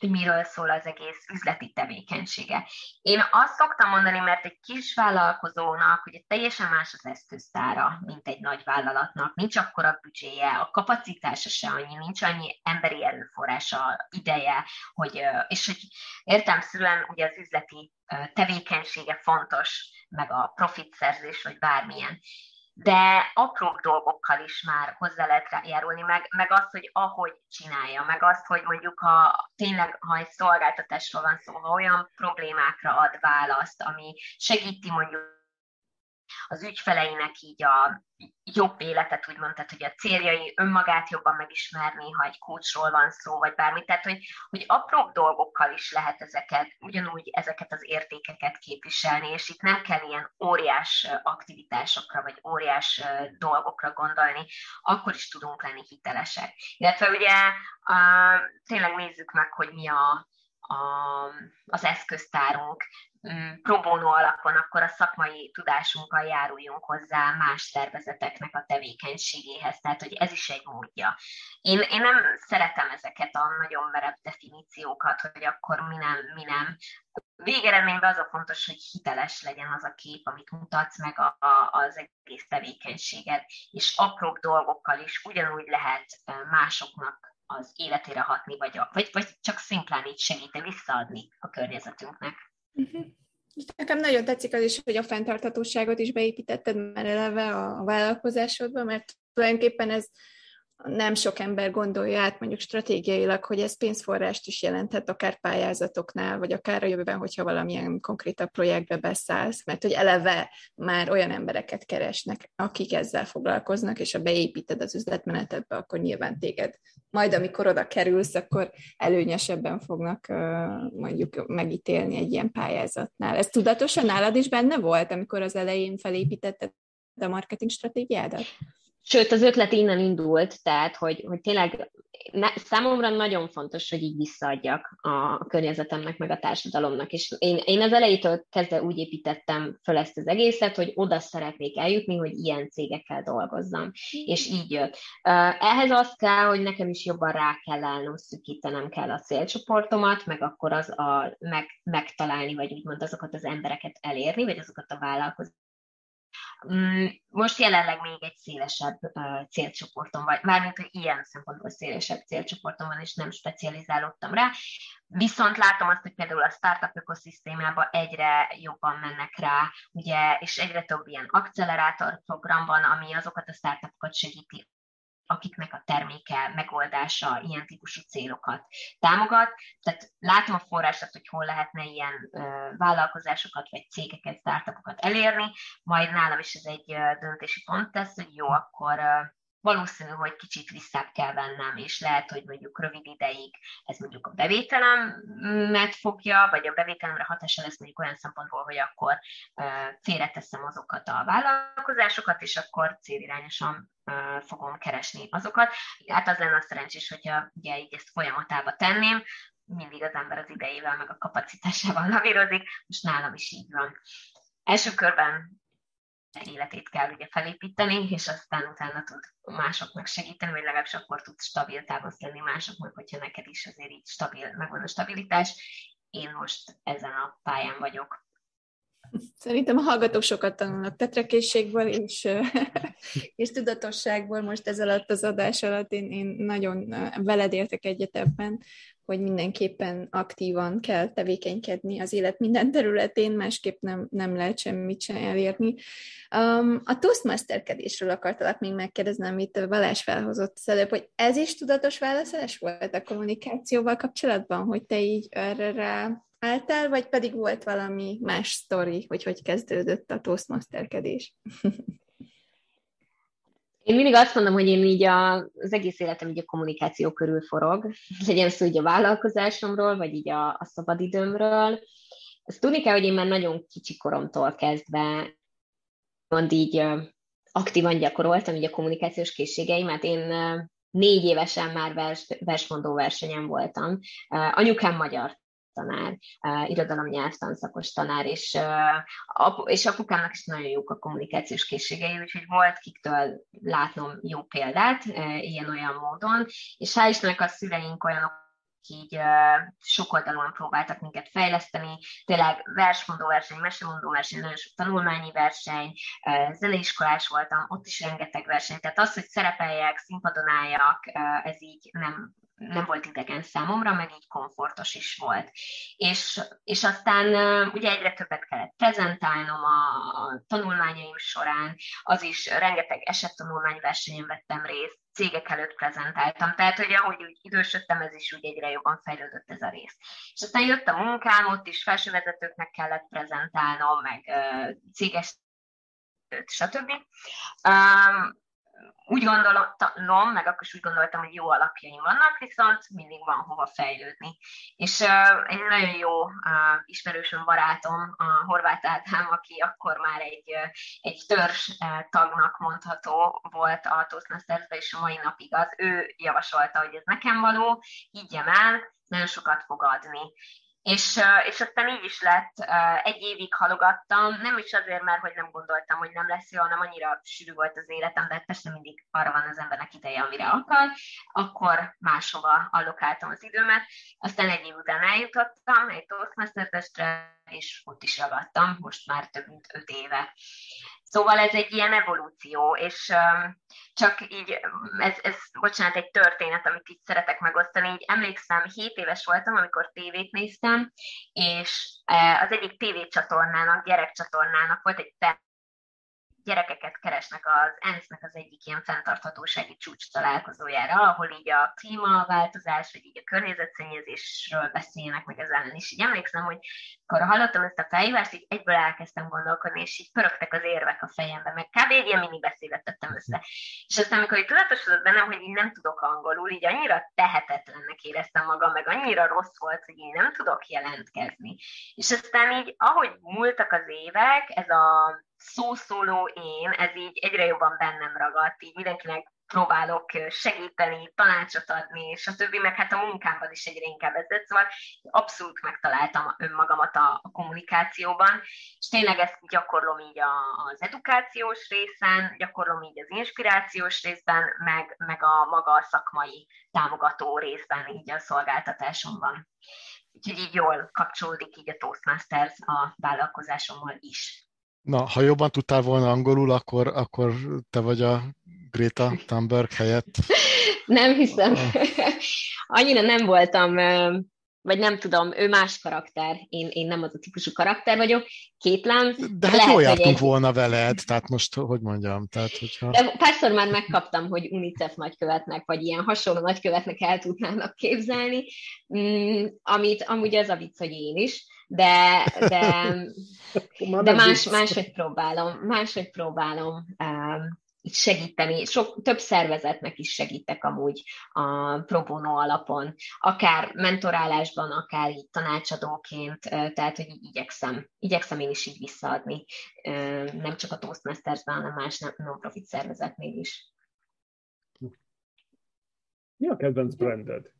hogy miről szól az egész üzleti tevékenysége. Én azt szoktam mondani, mert egy kis vállalkozónak ugye teljesen más az eszköztára, mint egy nagy vállalatnak. Nincs akkora büdzséje, a kapacitása se annyi, nincs annyi emberi erőforrása, ideje, hogy, és hogy értelmszerűen ugye az üzleti tevékenysége fontos, meg a profitszerzés, vagy bármilyen de apró dolgokkal is már hozzá lehet járulni, meg, meg azt, hogy ahogy csinálja, meg azt, hogy mondjuk ha tényleg, ha egy szolgáltatásról van szó, ha olyan problémákra ad választ, ami segíti mondjuk az ügyfeleinek így a jobb életet, úgymond, tehát hogy a céljai önmagát jobban megismerni, ha egy coachról van szó, vagy bármi. Tehát, hogy, hogy apró dolgokkal is lehet ezeket, ugyanúgy ezeket az értékeket képviselni, és itt nem kell ilyen óriás aktivitásokra, vagy óriás dolgokra gondolni, akkor is tudunk lenni hitelesek. Illetve ugye a, tényleg nézzük meg, hogy mi a, a, az eszköztárunk, Mm, pro alapon, akkor a szakmai tudásunkkal járuljunk hozzá más szervezeteknek a tevékenységéhez. Tehát, hogy ez is egy módja. Én, én nem szeretem ezeket a nagyon merev definíciókat, hogy akkor mi nem, mi nem. Végeredményben az a fontos, hogy hiteles legyen az a kép, amit mutatsz meg a, a, az egész tevékenységet, és apróbb dolgokkal is ugyanúgy lehet másoknak az életére hatni, vagy, vagy, vagy csak szimplán így segíteni, visszaadni a környezetünknek. Uh-huh. Nekem nagyon tetszik az is, hogy a fenntarthatóságot is beépítetted már eleve a vállalkozásodba, mert tulajdonképpen ez nem sok ember gondolja át mondjuk stratégiailag, hogy ez pénzforrást is jelenthet akár pályázatoknál, vagy akár a jövőben, hogyha valamilyen konkrétabb projektbe beszállsz, mert hogy eleve már olyan embereket keresnek, akik ezzel foglalkoznak, és ha beépíted az üzletmenetedbe, akkor nyilván téged majd amikor oda kerülsz, akkor előnyesebben fognak mondjuk megítélni egy ilyen pályázatnál. Ez tudatosan nálad is benne volt, amikor az elején felépítetted a marketing stratégiádat? Sőt, az ötlet innen indult, tehát, hogy, hogy tényleg ne, számomra nagyon fontos, hogy így visszaadjak a környezetemnek, meg a társadalomnak. És én, én az elejétől kezdve úgy építettem föl ezt az egészet, hogy oda szeretnék eljutni, hogy ilyen cégekkel dolgozzam. És így jött. Ehhez az kell, hogy nekem is jobban rá kell állnom, szűkítenem kell a célcsoportomat, meg akkor az a, meg, megtalálni, vagy úgymond azokat az embereket elérni, vagy azokat a vállalkozókat, most jelenleg még egy szélesebb célcsoportom vagy, mármint, ilyen szempontból szélesebb célcsoportom van, és nem specializálódtam rá. Viszont látom azt, hogy például a startup ökoszisztémában egyre jobban mennek rá, ugye, és egyre több ilyen accelerátor program van, ami azokat a startupokat segíti akiknek a terméke, megoldása ilyen típusú célokat támogat. Tehát látom a forrásat, hogy hol lehetne ilyen vállalkozásokat vagy cégeket, startupokat elérni, majd nálam is ez egy döntési pont lesz, hogy jó, akkor valószínű, hogy kicsit visszább kell vennem, és lehet, hogy mondjuk rövid ideig ez mondjuk a bevételemet fogja, vagy a bevételemre hatása lesz mondjuk olyan szempontból, hogy akkor félreteszem azokat a vállalkozásokat, és akkor célirányosan fogom keresni azokat. Hát az lenne a szerencsés, hogyha ugye így ezt folyamatába tenném, mindig az ember az idejével, meg a kapacitásával lavírozik, most nálam is így van. Első körben életét kell ugye felépíteni, és aztán utána tud másoknak segíteni, vagy legalábbis akkor tud stabil támaszt lenni másoknak, hogyha neked is azért így stabil, megvan a stabilitás. Én most ezen a pályán vagyok. Szerintem a hallgatók sokat tanulnak tetrekészségből és, és tudatosságból most ez alatt az adás alatt. Én, én nagyon veled értek egyet ebben, hogy mindenképpen aktívan kell tevékenykedni az élet minden területén, másképp nem, nem lehet semmit sem elérni. Um, a Toastmasterkedésről akartalak még megkérdezni, amit Balázs felhozott az előbb, hogy ez is tudatos válaszás volt a kommunikációval kapcsolatban, hogy te így erre rá álltál, vagy pedig volt valami más sztori, hogy hogy kezdődött a Toastmasterkedés? Én mindig azt mondom, hogy én így a, az egész életem így a kommunikáció körül forog, legyen szó így a vállalkozásomról, vagy így a, a szabadidőmről. Ezt tudni kell, hogy én már nagyon kicsi koromtól kezdve mond így aktívan gyakoroltam így a kommunikációs készségeimet. Én négy évesen már vers, versmondó versenyen voltam. Anyukám magyar tanár, irodalom nyelvtanszakos tanár, és, és apukámnak is nagyon jók a kommunikációs készségei, úgyhogy volt kiktől látnom jó példát ilyen-olyan módon, és hál' Istennek a szüleink olyanok, így uh, sok oldalon próbáltak minket fejleszteni, tényleg versmondó verseny, mesemondó verseny, nagyon sok tanulmányi verseny, uh, zeneiskolás voltam, ott is rengeteg verseny, tehát az, hogy szerepeljek, színpadon álljak, uh, ez így nem, nem volt idegen számomra, meg így komfortos is volt. És, és aztán ugye egyre többet kellett prezentálnom a, a tanulmányaim során, az is rengeteg esettanulmányversenyen vettem részt, cégek előtt prezentáltam, tehát hogy ahogy úgy idősödtem, ez is úgy egyre jobban fejlődött ez a rész. És aztán jött a munkám, ott is felsővezetőknek kellett prezentálnom, meg céges stb. Um, úgy gondolom, meg akkor is úgy gondoltam, hogy jó alapjaim vannak, viszont mindig van hova fejlődni. És uh, egy nagyon jó uh, ismerősöm, barátom, a Horváth Ádám, aki akkor már egy, uh, egy törzs uh, tagnak mondható volt a Toastmasters-be, és a mai napig az, ő javasolta, hogy ez nekem való, higgyem el, nagyon sokat fog adni. És, és aztán így is lett, egy évig halogattam, nem is azért, mert hogy nem gondoltam, hogy nem lesz jó, hanem annyira sűrű volt az életem, de persze mindig arra van az embernek ideje, amire akar, akkor máshova allokáltam az időmet. Aztán egy év után eljutottam egy Toastmaster-testre, és ott is ragadtam, most már több mint öt éve. Szóval ez egy ilyen evolúció, és csak így, ez, ez, bocsánat, egy történet, amit így szeretek megosztani. Így emlékszem, 7 éves voltam, amikor tévét néztem, és az egyik tévécsatornának, gyerekcsatornának volt egy gyerekeket keresnek az ENSZ-nek az egyik ilyen fenntarthatósági csúcs találkozójára, ahol így a klímaváltozás, vagy így a környezetszennyezésről beszélnek meg ellen is. Így emlékszem, hogy akkor hallottam ezt a felhívást, így egyből elkezdtem gondolkodni, és így pörögtek az érvek a fejembe, meg kb. egy ilyen mini beszédet tettem össze. És aztán, amikor így tudatosodott bennem, hogy így nem tudok angolul, így annyira tehetetlennek éreztem magam, meg annyira rossz volt, hogy én nem tudok jelentkezni. És aztán így, ahogy múltak az évek, ez a szószóló én, ez így egyre jobban bennem ragadt, így mindenkinek próbálok segíteni, tanácsot adni, és a többi, meg hát a munkámban is egyre inkább ez szóval abszolút megtaláltam önmagamat a, kommunikációban, és tényleg ezt gyakorlom így az edukációs részen, gyakorlom így az inspirációs részben, meg, meg a maga a szakmai támogató részben, így a szolgáltatásomban. Úgyhogy így jól kapcsolódik így a Toastmasters a vállalkozásommal is. Na, ha jobban tudtál volna angolul, akkor, akkor te vagy a Greta Thunberg helyett. nem hiszem. Annyira nem voltam vagy nem tudom, ő más karakter, én, én nem az a típusú karakter vagyok, kétlem. De hát lehet, jól jártunk egy... volna veled, tehát most hogy mondjam, tehát hogyha... De párszor már megkaptam, hogy UNICEF nagykövetnek, vagy ilyen hasonló nagykövetnek el tudnának képzelni, mm, amit amúgy az a vicc, hogy én is, de, de, de más, máshogy próbálom, máshogy próbálom um, segíteni. Sok, több szervezetnek is segítek amúgy a pro bono alapon, akár mentorálásban, akár így tanácsadóként, tehát hogy így igyekszem, igyekszem én is így visszaadni, nem csak a Toastmasters-ben, hanem más non-profit szervezetnél is. Mi a kedvenc branded?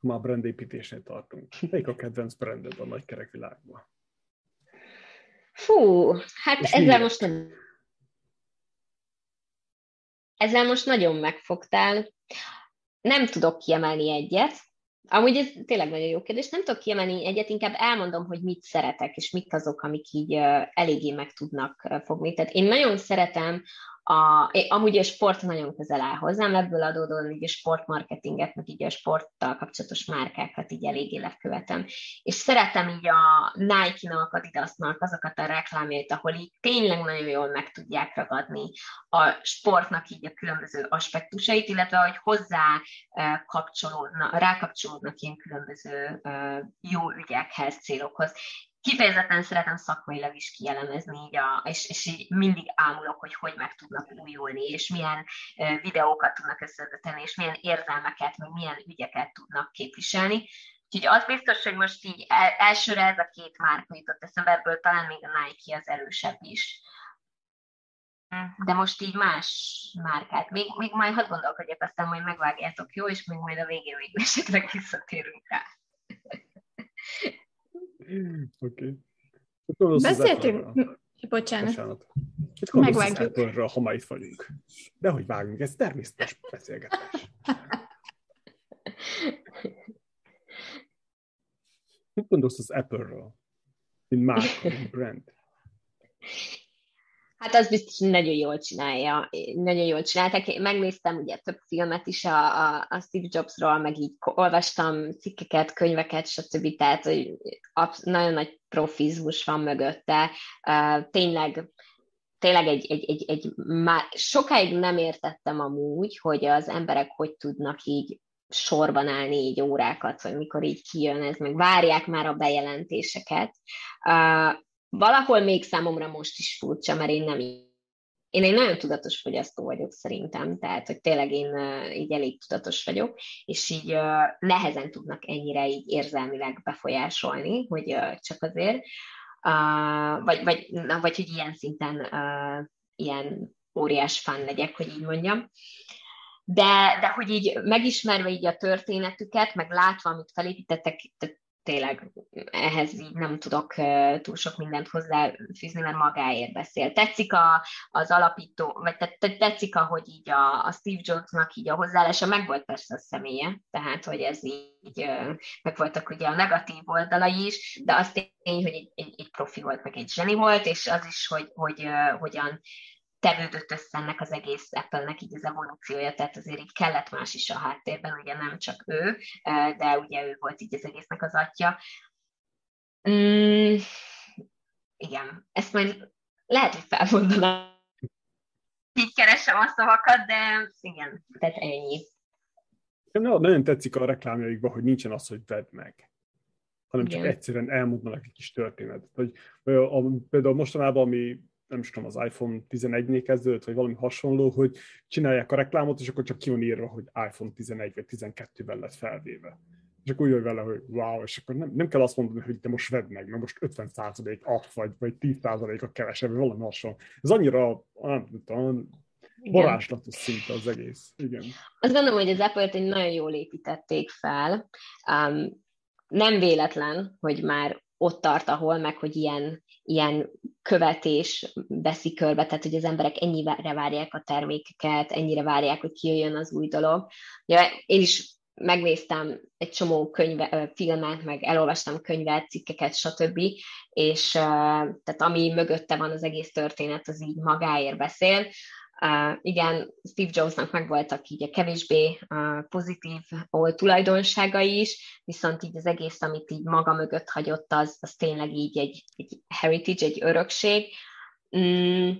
Ma a brandépítésnél tartunk. Melyik a kedvenc branded a nagy világban? Fú, hát És ezzel miért? most nem ezzel most nagyon megfogtál. Nem tudok kiemelni egyet. Amúgy ez tényleg nagyon jó kérdés. Nem tudok kiemelni egyet, inkább elmondom, hogy mit szeretek, és mik azok, amik így eléggé meg tudnak fogni. Tehát én nagyon szeretem a, amúgy a sport nagyon közel áll hozzám, ebből adódóan így a sportmarketinget, meg így a sporttal kapcsolatos márkákat így eléggé lekövetem. És szeretem így a Nike-nak, Adidasnak azokat a reklámjait, ahol így tényleg nagyon jól meg tudják ragadni a sportnak így a különböző aspektusait, illetve hogy hozzá kapcsolódnak, rákapcsolódnak ilyen különböző jó ügyekhez, célokhoz kifejezetten szeretem szakmailag is kielemezni, így a, és, és így mindig ámulok, hogy hogy meg tudnak újulni, és milyen videókat tudnak összevetni, és milyen érzelmeket, meg milyen ügyeket tudnak képviselni. Úgyhogy az biztos, hogy most így el, elsőre ez a két márka jutott eszembe, ebből talán még a Nike az erősebb is. De most így más márkát. Még, még majd hadd gondolkodjak, aztán majd megvágjátok, jó? És még majd a végén még esetleg visszatérünk rá. Oké. Okay. Beszéltünk... Bocsánat. Bocsánat. Mit Megvágjuk. Ha ma itt vagyunk? De hogy vágunk, ez természetes beszélgetés. Mit gondolsz az Apple-ről? Mint mint brand? Hát az biztos, hogy nagyon jól csinálja, nagyon jól csinálták. Én megnéztem ugye több filmet is a, a, a Steve Jobsról, meg így olvastam cikkeket, könyveket, stb. Tehát, hogy nagyon nagy profizmus van mögötte. Uh, tényleg tényleg egy, egy, egy, egy már sokáig nem értettem amúgy, hogy az emberek hogy tudnak így sorban állni így órákat, hogy mikor így kijön ez, meg várják már a bejelentéseket. Uh, valahol még számomra most is furcsa, mert én nem én egy nagyon tudatos fogyasztó vagyok szerintem, tehát hogy tényleg én így elég tudatos vagyok, és így nehezen tudnak ennyire így érzelmileg befolyásolni, hogy csak azért, vagy, vagy, vagy hogy ilyen szinten ilyen óriás fan legyek, hogy így mondjam. De, de hogy így megismerve így a történetüket, meg látva, amit felépítettek, tényleg ehhez így nem tudok túl sok mindent hozzáfűzni, mert magáért beszél. Tetszik a, az alapító, vagy te, tetszik, ahogy így a, a Steve Jobsnak így a hozzáállása, meg volt persze a személye, tehát hogy ez így, meg voltak ugye a negatív oldalai is, de az tény, hogy egy, egy, egy profi volt, meg egy zseni volt, és az is, hogy, hogy hogyan tevődött össze ennek az egész Apple-nek így az evolúciója, tehát azért így kellett más is a háttérben, ugye nem csak ő, de ugye ő volt így az egésznek az atya. Mm, igen, ezt majd lehet, hogy felmondanám. Így keresem a szavakat, de igen, tehát ennyi. No, nagyon tetszik a reklámjaikban, hogy nincsen az, hogy vedd meg hanem csak Igen. egyszerűen elmondanak egy kis történetet. Hogy, a, például mostanában, ami nem is tudom, az iPhone 11-nél kezdődött, vagy valami hasonló, hogy csinálják a reklámot, és akkor csak ki van írva, hogy iPhone 11 vagy 12-ben lett felvéve. És akkor úgy vagy vele, hogy wow, és akkor nem, nem kell azt mondani, hogy te most vedd meg, mert most 50% off, vagy, vagy 10% a kevesebb, vagy valami hasonló. Ez annyira, nem tudom, varázslatos szinte az egész. Igen. Azt gondolom, hogy az Apple-t nagyon jól építették fel. Um, nem véletlen, hogy már ott tart, ahol meg, hogy ilyen, ilyen követés veszi körbe, tehát hogy az emberek ennyire várják a termékeket, ennyire várják, hogy kijöjjön az új dolog. Ja, én is megnéztem egy csomó könyve, filmet, meg elolvastam könyvet, cikkeket, stb. És tehát ami mögötte van az egész történet, az így magáért beszél. Igen, Steve Jobsnak megvoltak így a kevésbé uh, pozitív tulajdonságai is, viszont így az egész, amit így maga mögött hagyott, az, az tényleg így egy, egy heritage, egy örökség. Mm,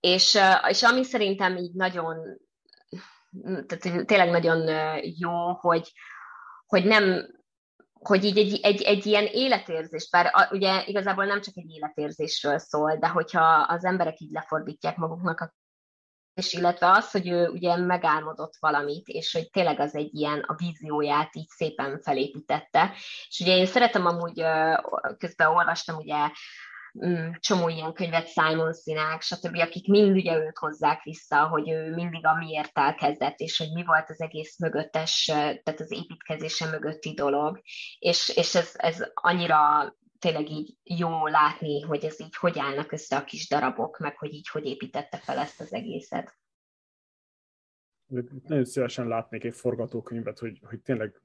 és, uh, és ami szerintem így nagyon, tehát tényleg nagyon jó, hogy, hogy nem hogy így egy, egy, egy ilyen életérzés, bár a, ugye igazából nem csak egy életérzésről szól, de hogyha az emberek így lefordítják maguknak, és illetve az, hogy ő ugye megálmodott valamit, és hogy tényleg az egy ilyen a vízióját így szépen felépítette. És ugye én szeretem amúgy, közben olvastam ugye Mm, csomó ilyen könyvet Simon Sinek, stb., akik mind ugye őt hozzák vissza, hogy ő mindig a miért elkezdett, és hogy mi volt az egész mögöttes, tehát az építkezése mögötti dolog, és, és ez, ez annyira tényleg így jó látni, hogy ez így hogy állnak össze a kis darabok, meg hogy így hogy építette fel ezt az egészet. Nagyon szívesen látnék egy forgatókönyvet, hogy, hogy tényleg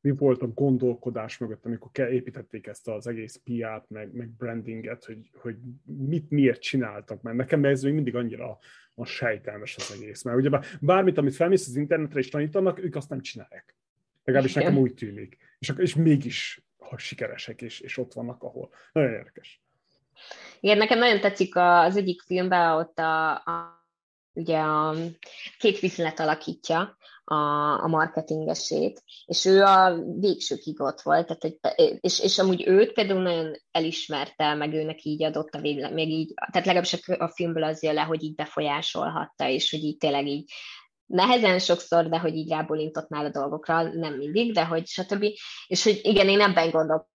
mi volt a gondolkodás mögött, amikor építették ezt az egész piát, meg, meg brandinget, hogy, hogy mit miért csináltak, mert nekem ez még mindig annyira a sejtelmes az egész. Mert ugye bármit, amit felmész az internetre és tanítanak, ők azt nem csinálják. Legalábbis nekem úgy tűnik. És, és mégis ha sikeresek, és, és ott vannak, ahol. Nagyon érdekes. Igen, nekem nagyon tetszik az egyik filmben, ott a, a ugye a két viszonylat alakítja, a, a marketingesét, és ő a végsőkig ott volt, tehát, hogy, és, és amúgy őt például nagyon elismerte, meg őnek így adott a véle, még így, tehát legalábbis a, a filmből az jön le, hogy így befolyásolhatta, és hogy így tényleg így nehezen sokszor, de hogy így rábólintottnál a dolgokra, nem mindig, de hogy stb. És hogy igen, én ebben gondolok,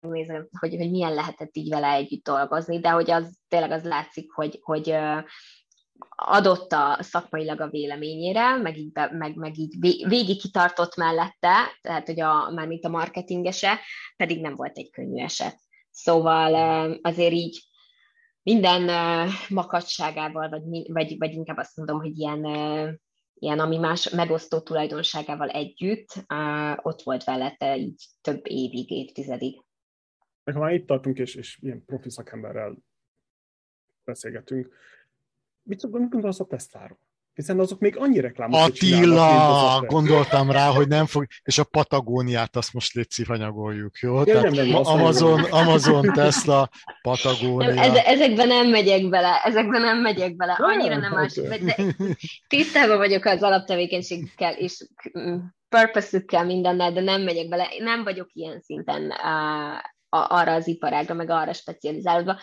nézem, hogy, hogy milyen lehetett így vele együtt dolgozni, de hogy az tényleg az látszik, hogy, hogy adott a szakmailag a véleményére, meg így, be, meg, meg így végig kitartott mellette, tehát hogy a, már mint a marketingese, pedig nem volt egy könnyű eset. Szóval azért így minden makacságával, vagy, vagy, vagy inkább azt mondom, hogy ilyen, ilyen ami más megosztó tulajdonságával együtt, ott volt velete így több évig, évtizedig. Nekem már itt tartunk, és, és ilyen profi szakemberrel beszélgetünk, mit gondolsz a Tesláról? Hiszen azok még annyi reklámot Attila, gondoltam rá, hogy nem fog, és a Patagóniát azt most légy szívanyagoljuk, jó? Ja, Tehát nem, nem, Amazon, Amazon, Tesla, Patagónia. Nem, ezekben nem megyek bele, ezekben nem megyek bele, annyira nem más. De tisztában vagyok az alaptevékenységkel és purpose mindennel, de nem megyek bele. Nem vagyok ilyen szinten uh, arra az iparágra, meg arra specializálódva.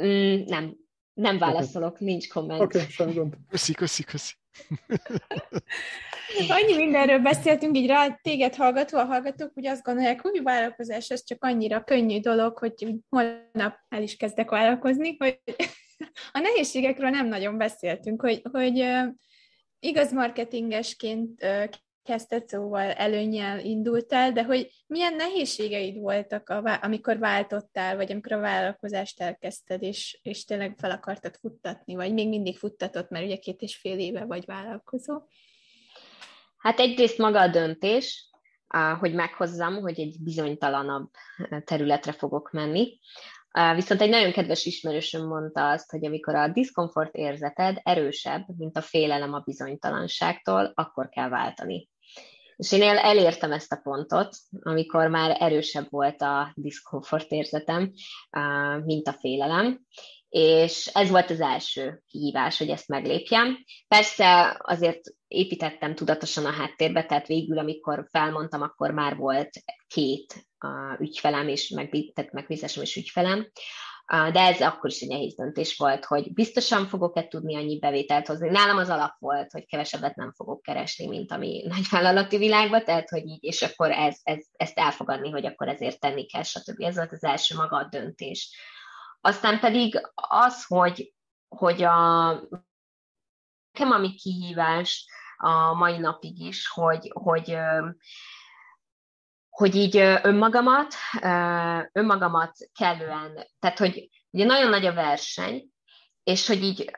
Mm, nem, nem válaszolok, nincs komment. Oké, okay, gond. Köszi, köszi, köszi. Annyi mindenről beszéltünk, így rá téged hallgató, a hallgatók ugye azt gondolják, hogy vállalkozás ez csak annyira könnyű dolog, hogy holnap el is kezdek vállalkozni, hogy a nehézségekről nem nagyon beszéltünk, hogy, hogy igaz marketingesként kezdted, szóval előnyel indultál, de hogy milyen nehézségeid voltak, a, amikor váltottál, vagy amikor a vállalkozást elkezdted, és, és tényleg fel akartad futtatni, vagy még mindig futtatott, mert ugye két és fél éve vagy vállalkozó? Hát egyrészt maga a döntés, hogy meghozzam, hogy egy bizonytalanabb területre fogok menni. Viszont egy nagyon kedves ismerősöm mondta azt, hogy amikor a diszkomfort érzeted erősebb, mint a félelem a bizonytalanságtól, akkor kell váltani. És én elértem ezt a pontot, amikor már erősebb volt a diszkomfort érzetem, mint a félelem, és ez volt az első kihívás, hogy ezt meglépjem. Persze azért építettem tudatosan a háttérbe, tehát végül, amikor felmondtam, akkor már volt két ügyfelem, és meg, tehát megbízásom és ügyfelem, de ez akkor is egy nehéz döntés volt, hogy biztosan fogok-e tudni annyi bevételt hozni. Nálam az alap volt, hogy kevesebbet nem fogok keresni, mint ami nagyvállalati világban, tehát hogy így, és akkor ez, ez, ezt elfogadni, hogy akkor ezért tenni kell, stb. Ez volt az első maga a döntés. Aztán pedig az, hogy, hogy a nekem ami kihívás a mai napig is, hogy, hogy hogy így önmagamat, önmagamat kellően, tehát hogy ugye nagyon nagy a verseny, és hogy így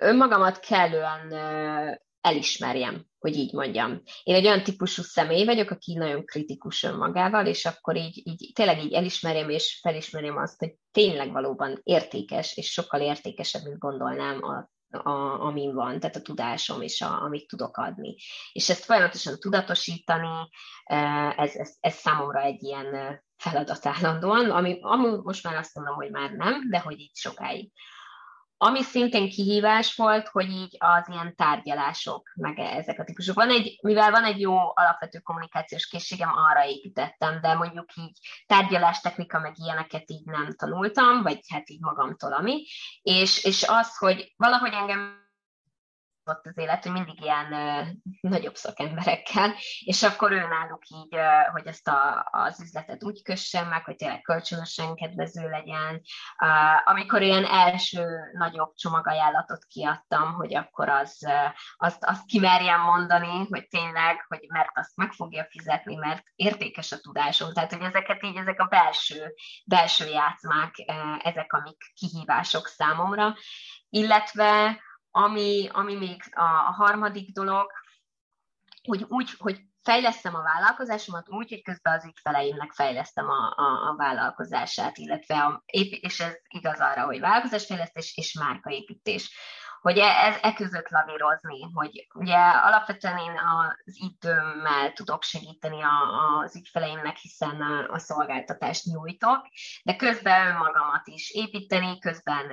önmagamat kellően elismerjem, hogy így mondjam. Én egy olyan típusú személy vagyok, aki nagyon kritikus önmagával, és akkor így, így tényleg így elismerjem és felismerjem azt, hogy tényleg valóban értékes, és sokkal értékesebb, mint gondolnám a, a, amin van, tehát a tudásom és a, amit tudok adni. És ezt folyamatosan tudatosítani, ez, ez, ez számomra egy ilyen feladat állandóan, ami, ami most már azt mondom, hogy már nem, de hogy így sokáig. Ami szintén kihívás volt, hogy így az ilyen tárgyalások, meg ezek a típusok. Van egy, mivel van egy jó alapvető kommunikációs készségem, arra építettem, de mondjuk így tárgyalástechnika, meg ilyeneket így nem tanultam, vagy hát így magamtól ami. És, és az, hogy valahogy engem ott az élet, hogy mindig ilyen uh, nagyobb szakemberekkel, és akkor ő náluk így, uh, hogy ezt a, az üzletet úgy kössem meg, hogy tényleg kölcsönösen kedvező legyen. Uh, amikor ilyen első nagyobb csomagajánlatot kiadtam, hogy akkor az, uh, azt, azt kimerjem mondani, hogy tényleg, hogy mert azt meg fogja fizetni, mert értékes a tudásom. Tehát, hogy ezeket így, ezek a belső, belső játszmák, uh, ezek, amik kihívások számomra, illetve ami, ami még a, a harmadik dolog, hogy úgy, hogy fejlesztem a vállalkozásomat úgy, hogy közben az ügyfeleimnek fejlesztem a, a, a vállalkozását, illetve a, és ez igaz arra, hogy vállalkozásfejlesztés és márkaépítés hogy e, ez e között lavírozni, hogy ugye alapvetően én az időmmel tudok segíteni a, az ügyfeleimnek, hiszen a, a szolgáltatást nyújtok, de közben önmagamat is építeni, közben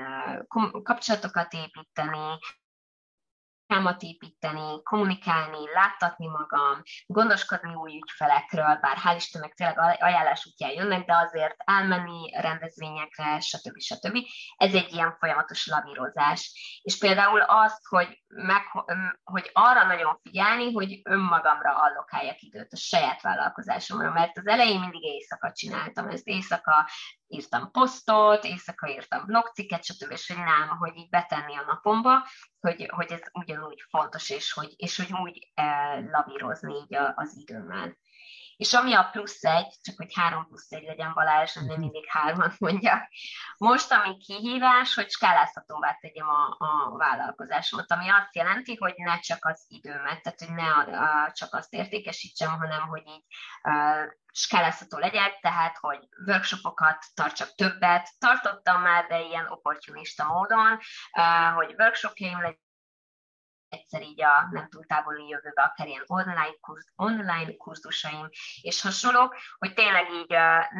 kapcsolatokat építeni, kámat építeni, kommunikálni, láttatni magam, gondoskodni új ügyfelekről, bár hál' Istennek tényleg ajánlás útján jönnek, de azért elmenni rendezvényekre, stb. stb. Ez egy ilyen folyamatos lavírozás. És például azt, hogy, meg, hogy arra nagyon figyelni, hogy önmagamra allokáljak időt a saját vállalkozásomra, mert az elején mindig éjszaka csináltam ezt, éjszaka írtam posztot, éjszaka írtam blogcikket, stb. és hogy nem, hogy így betenni a napomba, hogy, hogy ez ugyanúgy fontos, és hogy, és hogy úgy eh, lavírozni így az időmmel. És ami a plusz egy, csak hogy három plusz egy legyen Balázs, nem mhm. mindig hármat mondja. Most, ami kihívás, hogy skálázhatóvá tegyem a, a vállalkozásomat, ami azt jelenti, hogy ne csak az időmet, tehát hogy ne a, a, csak azt értékesítsem, hanem hogy így uh, skálázható legyek, tehát hogy workshopokat tartsak többet. Tartottam már, de ilyen opportunista módon, hogy workshopjaim legyenek, egyszer így a nem túl távoli jövőbe akár ilyen online, kurz, online kurzusaim és hasonlók, hogy tényleg így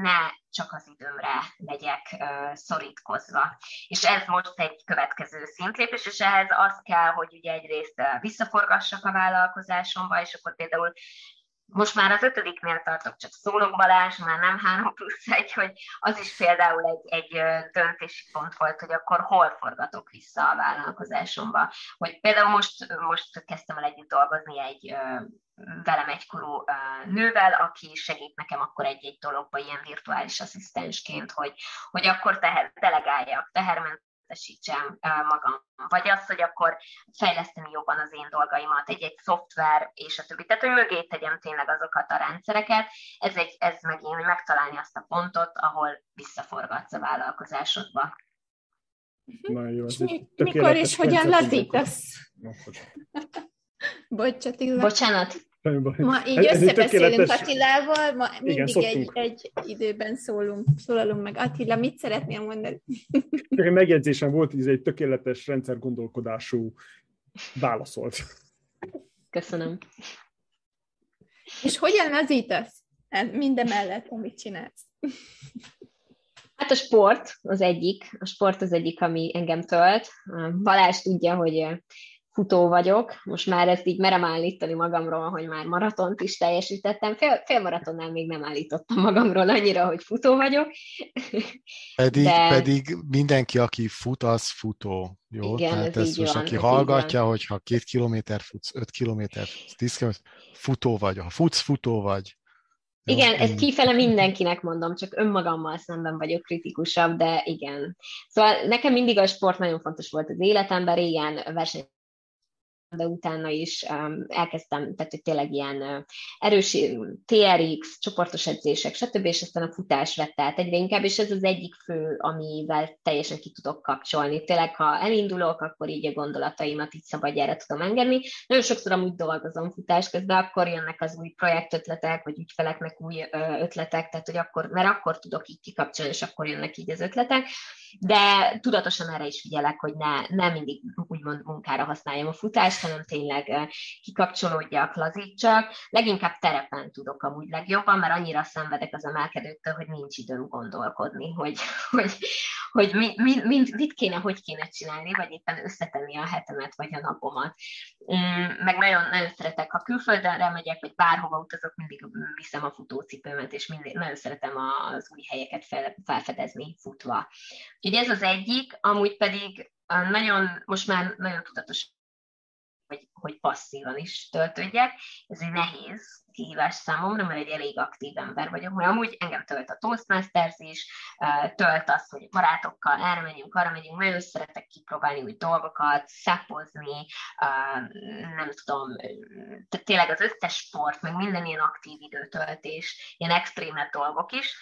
ne csak az időmre legyek szorítkozva. És ez most egy következő szintlépés, és ehhez az kell, hogy ugye egyrészt visszaforgassak a vállalkozásomba, és akkor például most már az ötödiknél tartok, csak szólok Balázs, már nem három plusz egy, hogy az is például egy, egy döntési pont volt, hogy akkor hol forgatok vissza a vállalkozásomba. Hogy például most, most kezdtem el együtt dolgozni egy velem egykorú nővel, aki segít nekem akkor egy-egy dologba ilyen virtuális asszisztensként, hogy, hogy akkor teher, delegáljak, teherment helyettesítsem magam. Vagy az, hogy akkor fejleszteni jobban az én dolgaimat, egy-egy szoftver, és a többi. Tehát, hogy mögé tegyem tényleg azokat a rendszereket. Ez, egy, ez megint, hogy megtalálni azt a pontot, ahol visszaforgatsz a vállalkozásodba. Na jó, ez mi, mikor és hogyan lazítasz? Bocsánat. Bocsánat. Ma így ez, összebeszélünk tökéletes... Attilával, ma mindig Igen, egy, egy időben szólunk, szólalunk meg. Attila, mit szeretnél mondani? Csak egy megjegyzésem volt, hogy ez egy tökéletes rendszergondolkodású válaszolt. Köszönöm. És hogyan lazítasz minden mellett, amit csinálsz? Hát a sport az egyik, a sport az egyik, ami engem tölt. Balázs tudja, hogy futó vagyok, most már ezt így merem állítani magamról, hogy már maratont is teljesítettem, fél, fél maratonnál még nem állítottam magamról annyira, hogy futó vagyok. Pedig, De... pedig mindenki, aki fut, az futó. Jó? Igen, Tehát ez, ez most, van, aki hallgatja, hogy ha két kilométer futsz, öt kilométer futsz, tíz kilométer, futó vagy. Ha futsz, futó vagy. Jó, igen, ezt kifele mindenkinek mondom, csak önmagammal szemben vagyok kritikusabb, de igen. Szóval nekem mindig a sport nagyon fontos volt az életemben, régen verseny de utána is um, elkezdtem, tehát hogy tényleg ilyen uh, erős TRX, csoportos edzések, stb., és aztán a futás vett át egyre inkább, és ez az egyik fő, amivel teljesen ki tudok kapcsolni. Tényleg, ha elindulok, akkor így a gondolataimat így szabadjára tudom engedni. Nagyon sokszor amúgy dolgozom futás közben, akkor jönnek az új projektötletek, vagy ügyfeleknek új ötletek, tehát hogy akkor, mert akkor tudok így kikapcsolni, és akkor jönnek így az ötletek, de tudatosan erre is figyelek, hogy ne, ne mindig úgymond munkára használjam a futást, hanem tényleg kikapcsolódjak, lazítsak. Leginkább terepen tudok amúgy legjobban, mert annyira szenvedek az emelkedőktől, hogy nincs időm gondolkodni, hogy, hogy, hogy mi, mi, mi, mit kéne, hogy kéne csinálni, vagy éppen összetenni a hetemet, vagy a napomat. Mm, meg nagyon, nagyon szeretek, ha külföldre megyek, vagy bárhova utazok, mindig viszem a futócipőmet, és mindig, nagyon szeretem az új helyeket fel, felfedezni futva. Úgyhogy ez az egyik, amúgy pedig nagyon, most már nagyon tudatos hogy, hogy passzívan is töltődjek. Ez egy nehéz kihívás számomra, mert egy elég aktív ember vagyok, mert amúgy engem tölt a Toastmasters is, tölt az, hogy barátokkal erre megyünk, arra megyünk, nagyon szeretek kipróbálni új dolgokat, szapozni, nem tudom, tehát tényleg az összes sport, meg minden ilyen aktív időtöltés, ilyen extrémet dolgok is,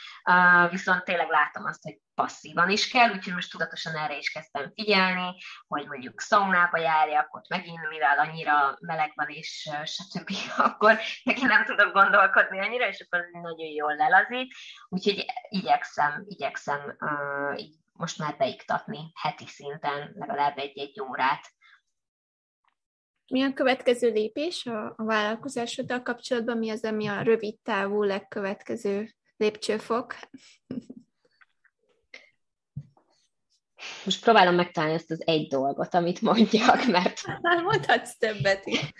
viszont tényleg látom azt, hogy passzívan is kell, úgyhogy most tudatosan erre is kezdtem figyelni, hogy mondjuk szaunába járjak, ott megint, mivel annyira meleg van, és stb., akkor megint nem tudok gondolkodni annyira, és akkor nagyon jól lelazít, úgyhogy igyekszem, igyekszem uh, így most már beiktatni heti szinten legalább egy-egy órát. Mi a következő lépés a, a vállalkozásoddal kapcsolatban? Mi az, ami a rövid távú legkövetkező lépcsőfok? Most próbálom megtalálni ezt az egy dolgot, amit mondjak, mert... Mondhatsz többet is.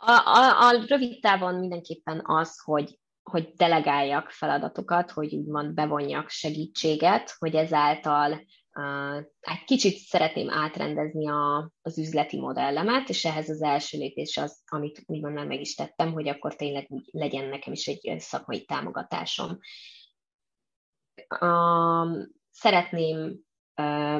A, a, a rövid távon mindenképpen az, hogy, hogy delegáljak feladatokat, hogy úgymond bevonjak segítséget, hogy ezáltal uh, egy kicsit szeretném átrendezni a, az üzleti modellemet, és ehhez az első lépés az, amit úgymond már meg is tettem, hogy akkor tényleg legyen nekem is egy szakmai támogatásom. Um, szeretném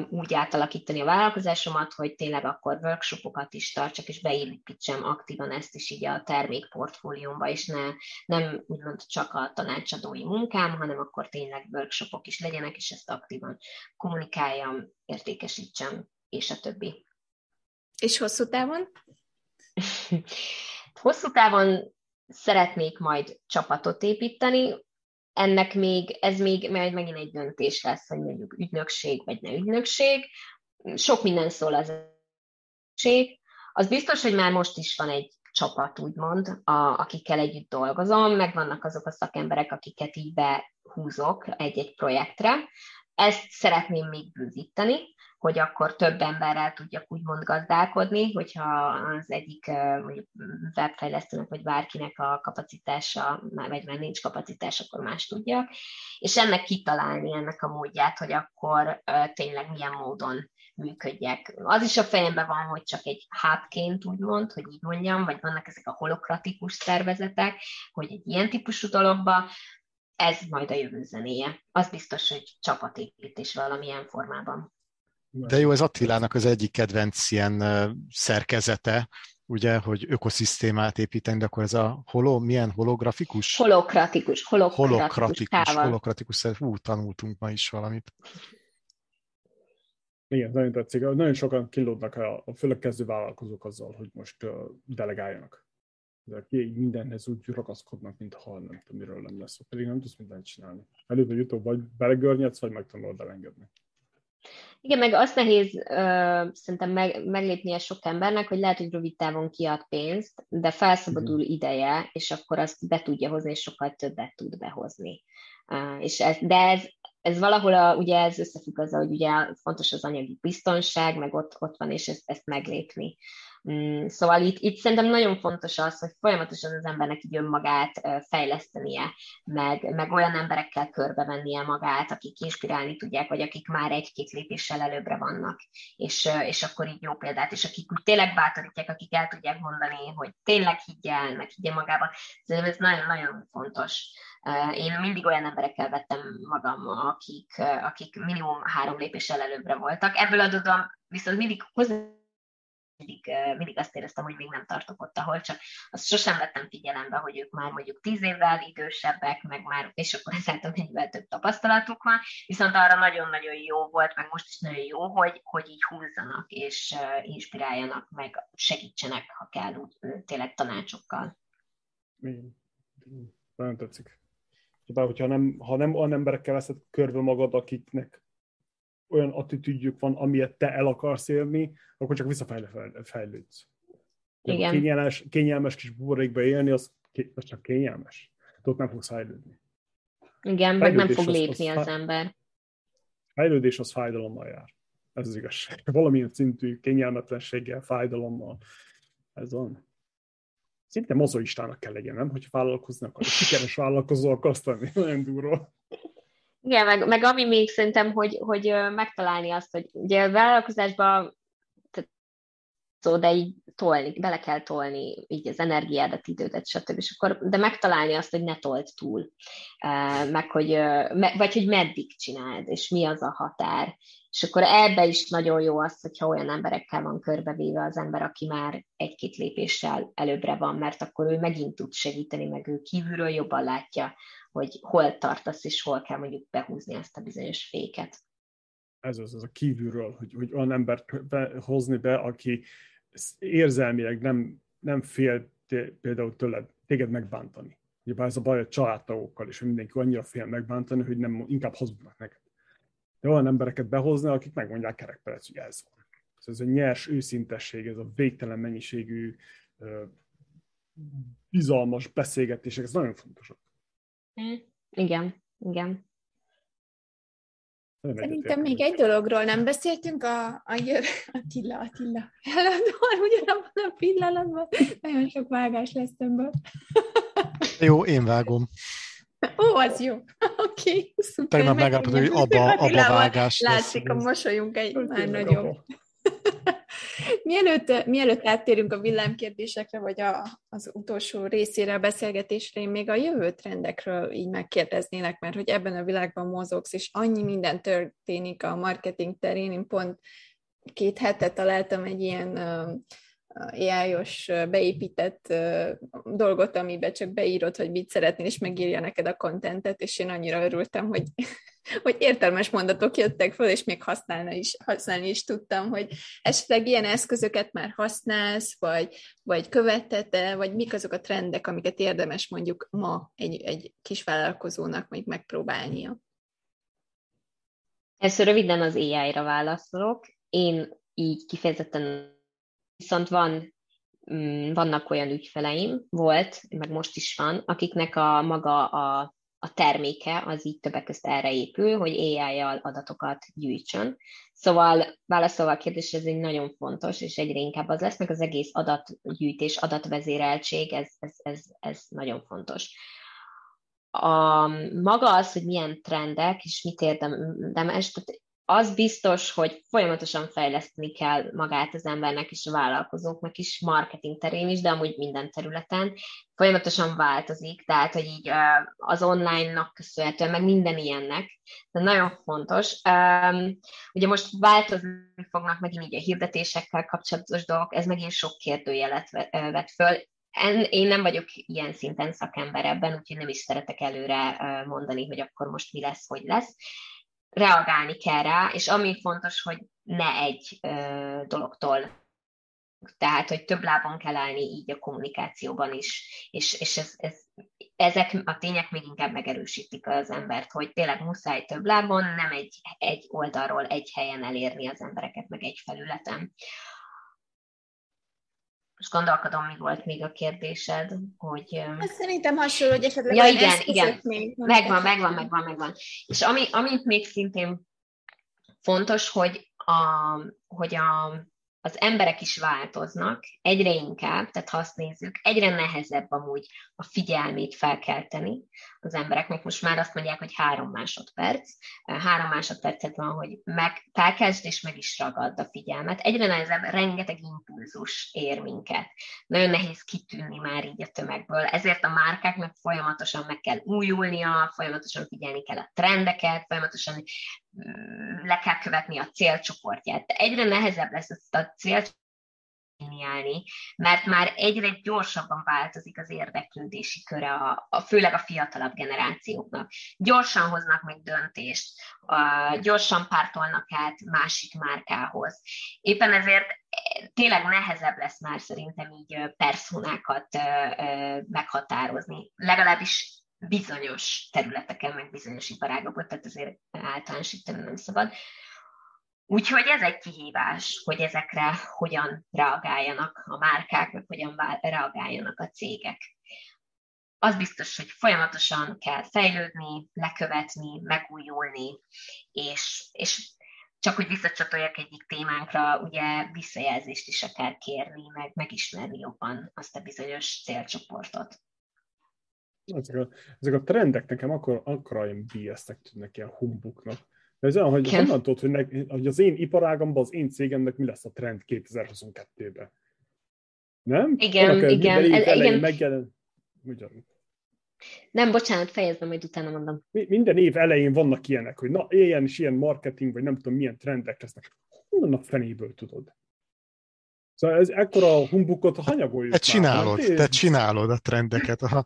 úgy átalakítani a vállalkozásomat, hogy tényleg akkor workshopokat is tartsak, és beépítsem aktívan ezt is így a termékportfóliómba, és ne, nem úgymond csak a tanácsadói munkám, hanem akkor tényleg workshopok is legyenek, és ezt aktívan kommunikáljam, értékesítsem, és a többi. És hosszú távon? hosszú távon szeretnék majd csapatot építeni, ennek még, ez még majd megint egy döntés lesz, hogy mondjuk ügynökség vagy ne ügynökség. Sok minden szól az ügynökség. Az biztos, hogy már most is van egy csapat, úgymond, a, akikkel együtt dolgozom, meg vannak azok a szakemberek, akiket így behúzok egy-egy projektre. Ezt szeretném még bővíteni, hogy akkor több emberrel tudjak úgymond gazdálkodni, hogyha az egyik mondjuk webfejlesztőnek vagy bárkinek a kapacitása, vagy már nincs kapacitás, akkor más tudjak, és ennek kitalálni ennek a módját, hogy akkor tényleg milyen módon működjek. Az is a fejemben van, hogy csak egy hátként úgymond, hogy így mondjam, vagy vannak ezek a holokratikus szervezetek, hogy egy ilyen típusú dologba, ez majd a jövő zenéje. Az biztos, hogy csapatépítés valamilyen formában. De jó, ez Attilának az egyik kedvenc ilyen szerkezete, ugye, hogy ökoszisztémát építeni, de akkor ez a holo, milyen holografikus? Holokratikus, holokratikus. Holokratikus, holokratikus, hú, tanultunk ma is valamit. Igen, nagyon tetszik. Nagyon sokan kilódnak, a, a főleg kezdő vállalkozók azzal, hogy most uh, delegáljanak. De így mindenhez úgy ragaszkodnak, mintha nem tudom, miről nem lesz. Pedig nem tudsz mindent csinálni. Előbb vagy utóbb vagy belegörnyedsz, vagy megtanulod elengedni. Igen, meg azt nehéz uh, szerintem meg, meglépnie sok embernek, hogy lehet, hogy rövid távon kiad pénzt, de felszabadul uh-huh. ideje, és akkor azt be tudja hozni, és sokkal többet tud behozni. Uh, és ez, de ez, ez valahol, a, ugye ez összefügg azzal, hogy ugye fontos az anyagi biztonság, meg ott, ott van, és ezt, ezt meglépni. Mm, szóval itt, itt szerintem nagyon fontos az, hogy folyamatosan az embernek így önmagát fejlesztenie, meg, meg olyan emberekkel körbevennie magát, akik inspirálni tudják, vagy akik már egy-két lépéssel előbbre vannak, és, és akkor így jó példát, és akik úgy tényleg bátorítják, akik el tudják mondani, hogy tényleg higgyel, meg higgye magába, ez nagyon-nagyon fontos. Én mindig olyan emberekkel vettem magam, akik, akik minimum három lépéssel előbbre voltak. Ebből adódom viszont mindig hozzá mindig, mindig azt éreztem, hogy még nem tartok ott, ahol csak azt sosem vettem figyelembe, hogy ők már mondjuk tíz évvel idősebbek, meg már, és akkor ezáltal mennyivel több tapasztalatuk van, viszont arra nagyon-nagyon jó volt, meg most is nagyon jó, hogy, hogy így húzzanak, és inspiráljanak, meg segítsenek, ha kell, úgy tényleg tanácsokkal. Nagyon tetszik. Bár, hogyha nem, ha nem olyan emberekkel veszed körbe magad, akiknek olyan attitűdjük van, amilyet te el akarsz érni, akkor csak visszafejlődsz. Igen. Kényelmes, kényelmes kis buborékba élni, az, az csak kényelmes. De ott nem fogsz fejlődni. Igen, meg nem fog lépni az, az, az ember. Fejlődés az fájdalommal jár. Ez az igazság. Valamilyen szintű kényelmetlenséggel, fájdalommal. Ez van. Szinte mozoistának kell legyen, nem? Hogyha vállalkozni akar, sikeres vállalkozó akarsz lenni, nagyon durva. Igen, meg, meg ami még szerintem, hogy, hogy megtalálni azt, hogy ugye a vállalkozásban szó, de így tolni, bele kell tolni így az energiádat, idődet, stb. És akkor, de megtalálni azt, hogy ne told túl, meg hogy, vagy hogy meddig csináld, és mi az a határ. És akkor ebbe is nagyon jó az, hogyha olyan emberekkel van körbevéve az ember, aki már egy-két lépéssel előbbre van, mert akkor ő megint tud segíteni, meg ő kívülről jobban látja, hogy hol tartasz, és hol kell mondjuk behúzni ezt a bizonyos féket. Ez az, az a kívülről, hogy, hogy olyan embert be, hozni be, aki érzelmileg nem, nem fél például tőled, téged megbántani. Ugye ez a baj a családtagokkal hogy mindenki annyira fél megbántani, hogy nem, inkább hazudnak neked. De olyan embereket behozni, akik megmondják kerekperec, hogy ez van. Ez a nyers őszintesség, ez a végtelen mennyiségű bizalmas beszélgetések, ez nagyon fontosak. Mm, igen, igen. Szerintem még egy dologról nem beszéltünk, a, a jövő... Attila, Attila. Ugyanabban a pillanatban nagyon sok vágás lesz ebből. Jó, én vágom. Ó, az jó. Oké, okay, szuper. Tegnap megállapodott, hogy abba, abba vágás Látszik lesz. a mosolyunk egy már nagyobb. Mielőtt, mielőtt áttérünk a villámkérdésekre, vagy a, az utolsó részére a beszélgetésre, én még a jövő trendekről így megkérdeznélek, mert hogy ebben a világban mozogsz, és annyi minden történik a marketing terén, én pont két hete találtam egy ilyen AI-os beépített dolgot, amiben csak beírod, hogy mit szeretnél, és megírja neked a kontentet, és én annyira örültem, hogy, hogy értelmes mondatok jöttek föl, és még használni is, használni is tudtam, hogy esetleg ilyen eszközöket már használsz, vagy, vagy követted vagy mik azok a trendek, amiket érdemes mondjuk ma egy, egy kis vállalkozónak még megpróbálnia. Először röviden az AI-ra válaszolok. Én így kifejezetten Viszont van, mm, vannak olyan ügyfeleim, volt, meg most is van, akiknek a maga a, a terméke az így többek között erre épül, hogy AI-jal adatokat gyűjtsön. Szóval válaszolva a kérdésre, ez egy nagyon fontos, és egyre inkább az lesz, meg az egész adatgyűjtés, adatvezéreltség, ez, ez, ez, ez nagyon fontos. A, maga az, hogy milyen trendek, és mit érdemes, tehát az biztos, hogy folyamatosan fejleszteni kell magát az embernek és a vállalkozóknak is, marketing terén is, de amúgy minden területen. Folyamatosan változik, tehát, hogy így az online-nak köszönhetően, meg minden ilyennek. De nagyon fontos. Ugye most változni fognak megint így a hirdetésekkel kapcsolatos dolgok, ez megint sok kérdőjelet vet föl. Én nem vagyok ilyen szinten szakember ebben, úgyhogy nem is szeretek előre mondani, hogy akkor most mi lesz, hogy lesz reagálni kell rá, és ami fontos, hogy ne egy ö, dologtól tehát, hogy több lábon kell állni így a kommunikációban is, és, és ez, ez, ezek a tények még inkább megerősítik az embert, hogy tényleg muszáj több lábon, nem egy, egy oldalról, egy helyen elérni az embereket, meg egy felületen. Most gondolkodom, mi volt még a kérdésed, hogy... Hát szerintem hasonló, hogy esetleg ja, igen, igen. Még megvan, megvan, megvan, megvan. És ami, amit még szintén fontos, hogy, a, hogy a, az emberek is változnak, egyre inkább, tehát ha azt nézzük, egyre nehezebb amúgy a figyelmét felkelteni az embereknek. Most már azt mondják, hogy három másodperc. Három másodpercet van, hogy meg, felkeltsd és meg is ragad a figyelmet. Egyre nehezebb, rengeteg impulzus ér minket. Nagyon nehéz kitűnni már így a tömegből. Ezért a márkáknak folyamatosan meg kell újulnia, folyamatosan figyelni kell a trendeket, folyamatosan le kell követni a célcsoportját. De egyre nehezebb lesz ezt a definiálni, mert már egyre gyorsabban változik az érdeklődési köre, a, a, főleg a fiatalabb generációknak. Gyorsan hoznak meg döntést, a, gyorsan pártolnak át másik márkához. Éppen ezért eh, tényleg nehezebb lesz már szerintem így personákat meghatározni. Legalábbis bizonyos területeken, meg bizonyos iparágokban, tehát azért általánosítani nem szabad. Úgyhogy ez egy kihívás, hogy ezekre hogyan reagáljanak a márkák, meg hogyan reagáljanak a cégek. Az biztos, hogy folyamatosan kell fejlődni, lekövetni, megújulni, és, és csak hogy visszacsatoljak egyik témánkra, ugye visszajelzést is akár kérni, meg megismerni jobban azt a bizonyos célcsoportot. Ezek a, ezek a trendek nekem akkor, akkor olyan BS-nek tűnnek ilyen humbuknak de ez olyan, hogy honnan tudod, hogy, ne, hogy az én iparágamban, az én cégemnek mi lesz a trend 2022-ben? Nem? Igen, Annak igen. Ez, igen. Megjelen... Nem, bocsánat, fejezd majd utána mondom. Minden év elején vannak ilyenek, hogy na, ilyen és ilyen marketing, vagy nem tudom, milyen trendek lesznek. Honnan a fenéből tudod? Szóval ez ekkora humbukot hanyagoljuk. Te csinálod, te csinálod a trendeket. Ha,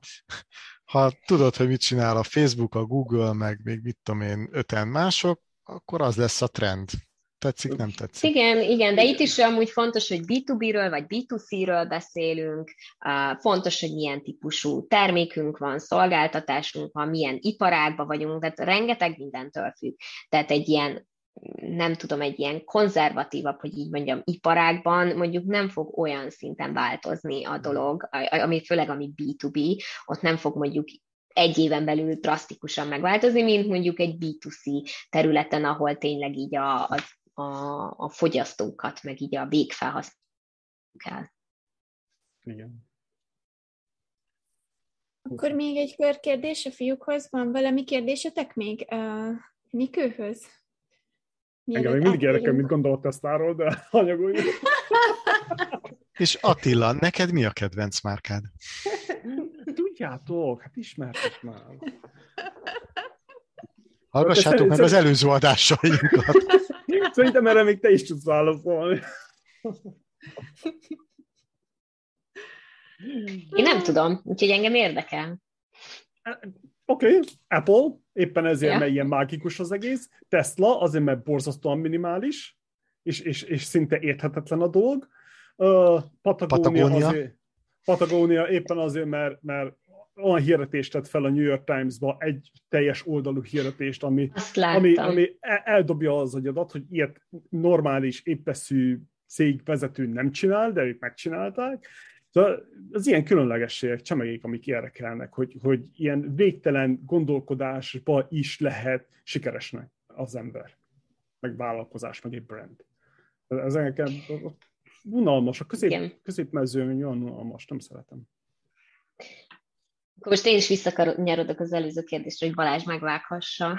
ha tudod, hogy mit csinál a Facebook, a Google, meg még mit tudom én, öten mások, akkor az lesz a trend. Tetszik, nem tetszik? Igen, igen, de itt is amúgy fontos, hogy B2B-ről vagy B2C-ről beszélünk, fontos, hogy milyen típusú termékünk van, szolgáltatásunk van, milyen iparágban vagyunk, tehát rengeteg mindentől függ. Tehát egy ilyen nem tudom, egy ilyen konzervatívabb, hogy így mondjam, iparágban mondjuk nem fog olyan szinten változni a dolog, ami főleg ami B2B, ott nem fog mondjuk egy éven belül drasztikusan megváltozni, mint mondjuk egy B2C területen, ahol tényleg így a, a, a, a fogyasztókat, meg így a végfelhasználókat kell. Igen. Akkor még egy körkérdés a fiúkhoz. Van valami kérdésetek még uh, Nikőhöz? Engem még mindig érdekel, mit gondolt tesztáról, de anyagoljuk. És Attila, neked mi a kedvenc márkád? Tudjátok, hát ismertek már. Hallgassátok meg az előző adásainkat. Szerintem erre még te is tudsz válaszolni. Én nem tudom, úgyhogy engem érdekel. Oké, okay. Apple, éppen ezért, yeah. mert ilyen mágikus az egész. Tesla, azért, mert borzasztóan minimális, és, és, és szinte érthetetlen a dolog. Uh, Patagonia, Patagonia. Azért, Patagonia éppen azért, mert, mert olyan hirdetést tett fel a New York Times-ba, egy teljes oldalú hirdetést, ami, ami, ami eldobja az agyadat, hogy ilyet normális, épeszű cégvezető nem csinál, de ők megcsinálták, Szóval az ilyen különlegességek, csemegék, amik érdekelnek, hogy, hogy ilyen végtelen gondolkodásba is lehet sikeresnek az ember, meg vállalkozás, meg egy brand. Ez nekem unalmas, a közép, középmezőn olyan unalmas, nem szeretem. Akkor most én is visszakanyarodok az előző kérdésre, hogy Balázs megvághassa.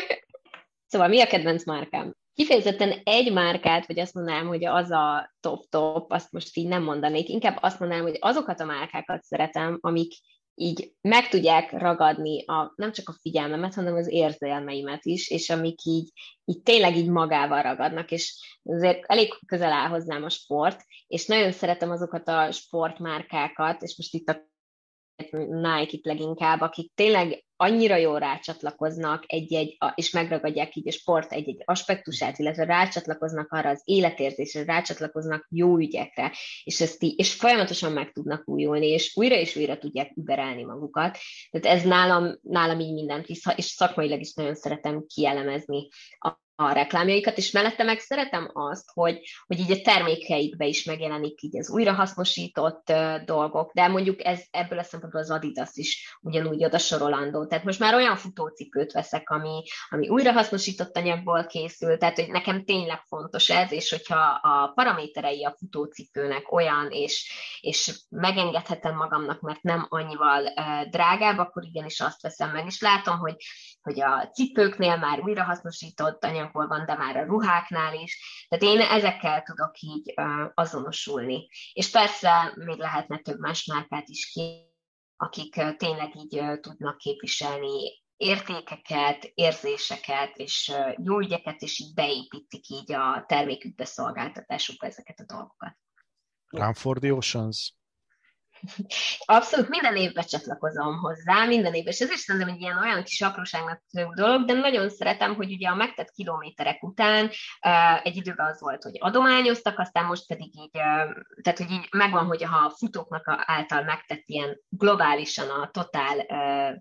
szóval mi a kedvenc márkám? Kifejezetten egy márkát, vagy azt mondanám, hogy az a top-top, azt most így nem mondanék, inkább azt mondanám, hogy azokat a márkákat szeretem, amik így meg tudják ragadni a, nem csak a figyelmemet, hanem az érzelmeimet is, és amik így, így tényleg így magával ragadnak, és azért elég közel áll hozzám a sport, és nagyon szeretem azokat a sportmárkákat, és most itt a Nike-t leginkább, akik tényleg annyira jól rácsatlakoznak egy-egy, és megragadják így a sport egy-egy aspektusát, illetve rácsatlakoznak arra az életérzésre, rácsatlakoznak jó ügyekre, és, ezt így, és folyamatosan meg tudnak újulni, és újra és újra tudják überelni magukat. Tehát ez nálam, nálam így mindent visz, és szakmailag is nagyon szeretem kielemezni a reklámjaikat, és mellette meg szeretem azt, hogy, hogy így a termékeikbe is megjelenik így az újrahasznosított dolgok, de mondjuk ez ebből a szempontból az Adidas is ugyanúgy oda sorolandó. Tehát most már olyan futócipőt veszek, ami, ami újrahasznosított anyagból készül, tehát hogy nekem tényleg fontos ez, és hogyha a paraméterei a futócipőnek olyan, és, és megengedhetem magamnak, mert nem annyival drágább, akkor igenis azt veszem meg, és látom, hogy hogy a cipőknél már újrahasznosított anyagból van, de már a ruháknál is. Tehát én ezekkel tudok így azonosulni. És persze még lehetne több más márkát is ki, akik tényleg így tudnak képviselni értékeket, érzéseket és jó ügyeket, és így beépítik így a termékükbe, szolgáltatásukba ezeket a dolgokat. Run Oceans? Abszolút minden évben csatlakozom hozzá, minden évben, és ez is szerintem egy ilyen olyan kis apróságnak dolog, de nagyon szeretem, hogy ugye a megtett kilométerek után egy időben az volt, hogy adományoztak, aztán most pedig így, tehát hogy így megvan, hogy ha a futóknak által megtett ilyen globálisan a totál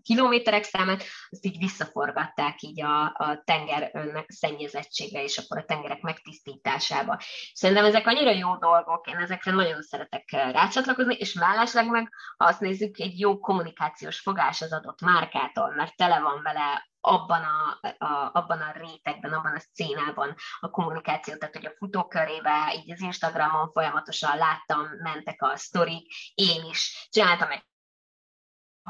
kilométerek számát, azt így visszaforgatták így a, a tenger szennyezettsége és akkor a tengerek megtisztításába. Szerintem ezek annyira jó dolgok, én ezekre nagyon szeretek rácsatlakozni, és mellett mellesleg meg, azt nézzük, egy jó kommunikációs fogás az adott márkától, mert tele van vele abban a, a, abban a rétegben, abban a szcénában a kommunikáció, tehát hogy a futókörébe, így az Instagramon folyamatosan láttam, mentek a sztorik, én is csináltam egy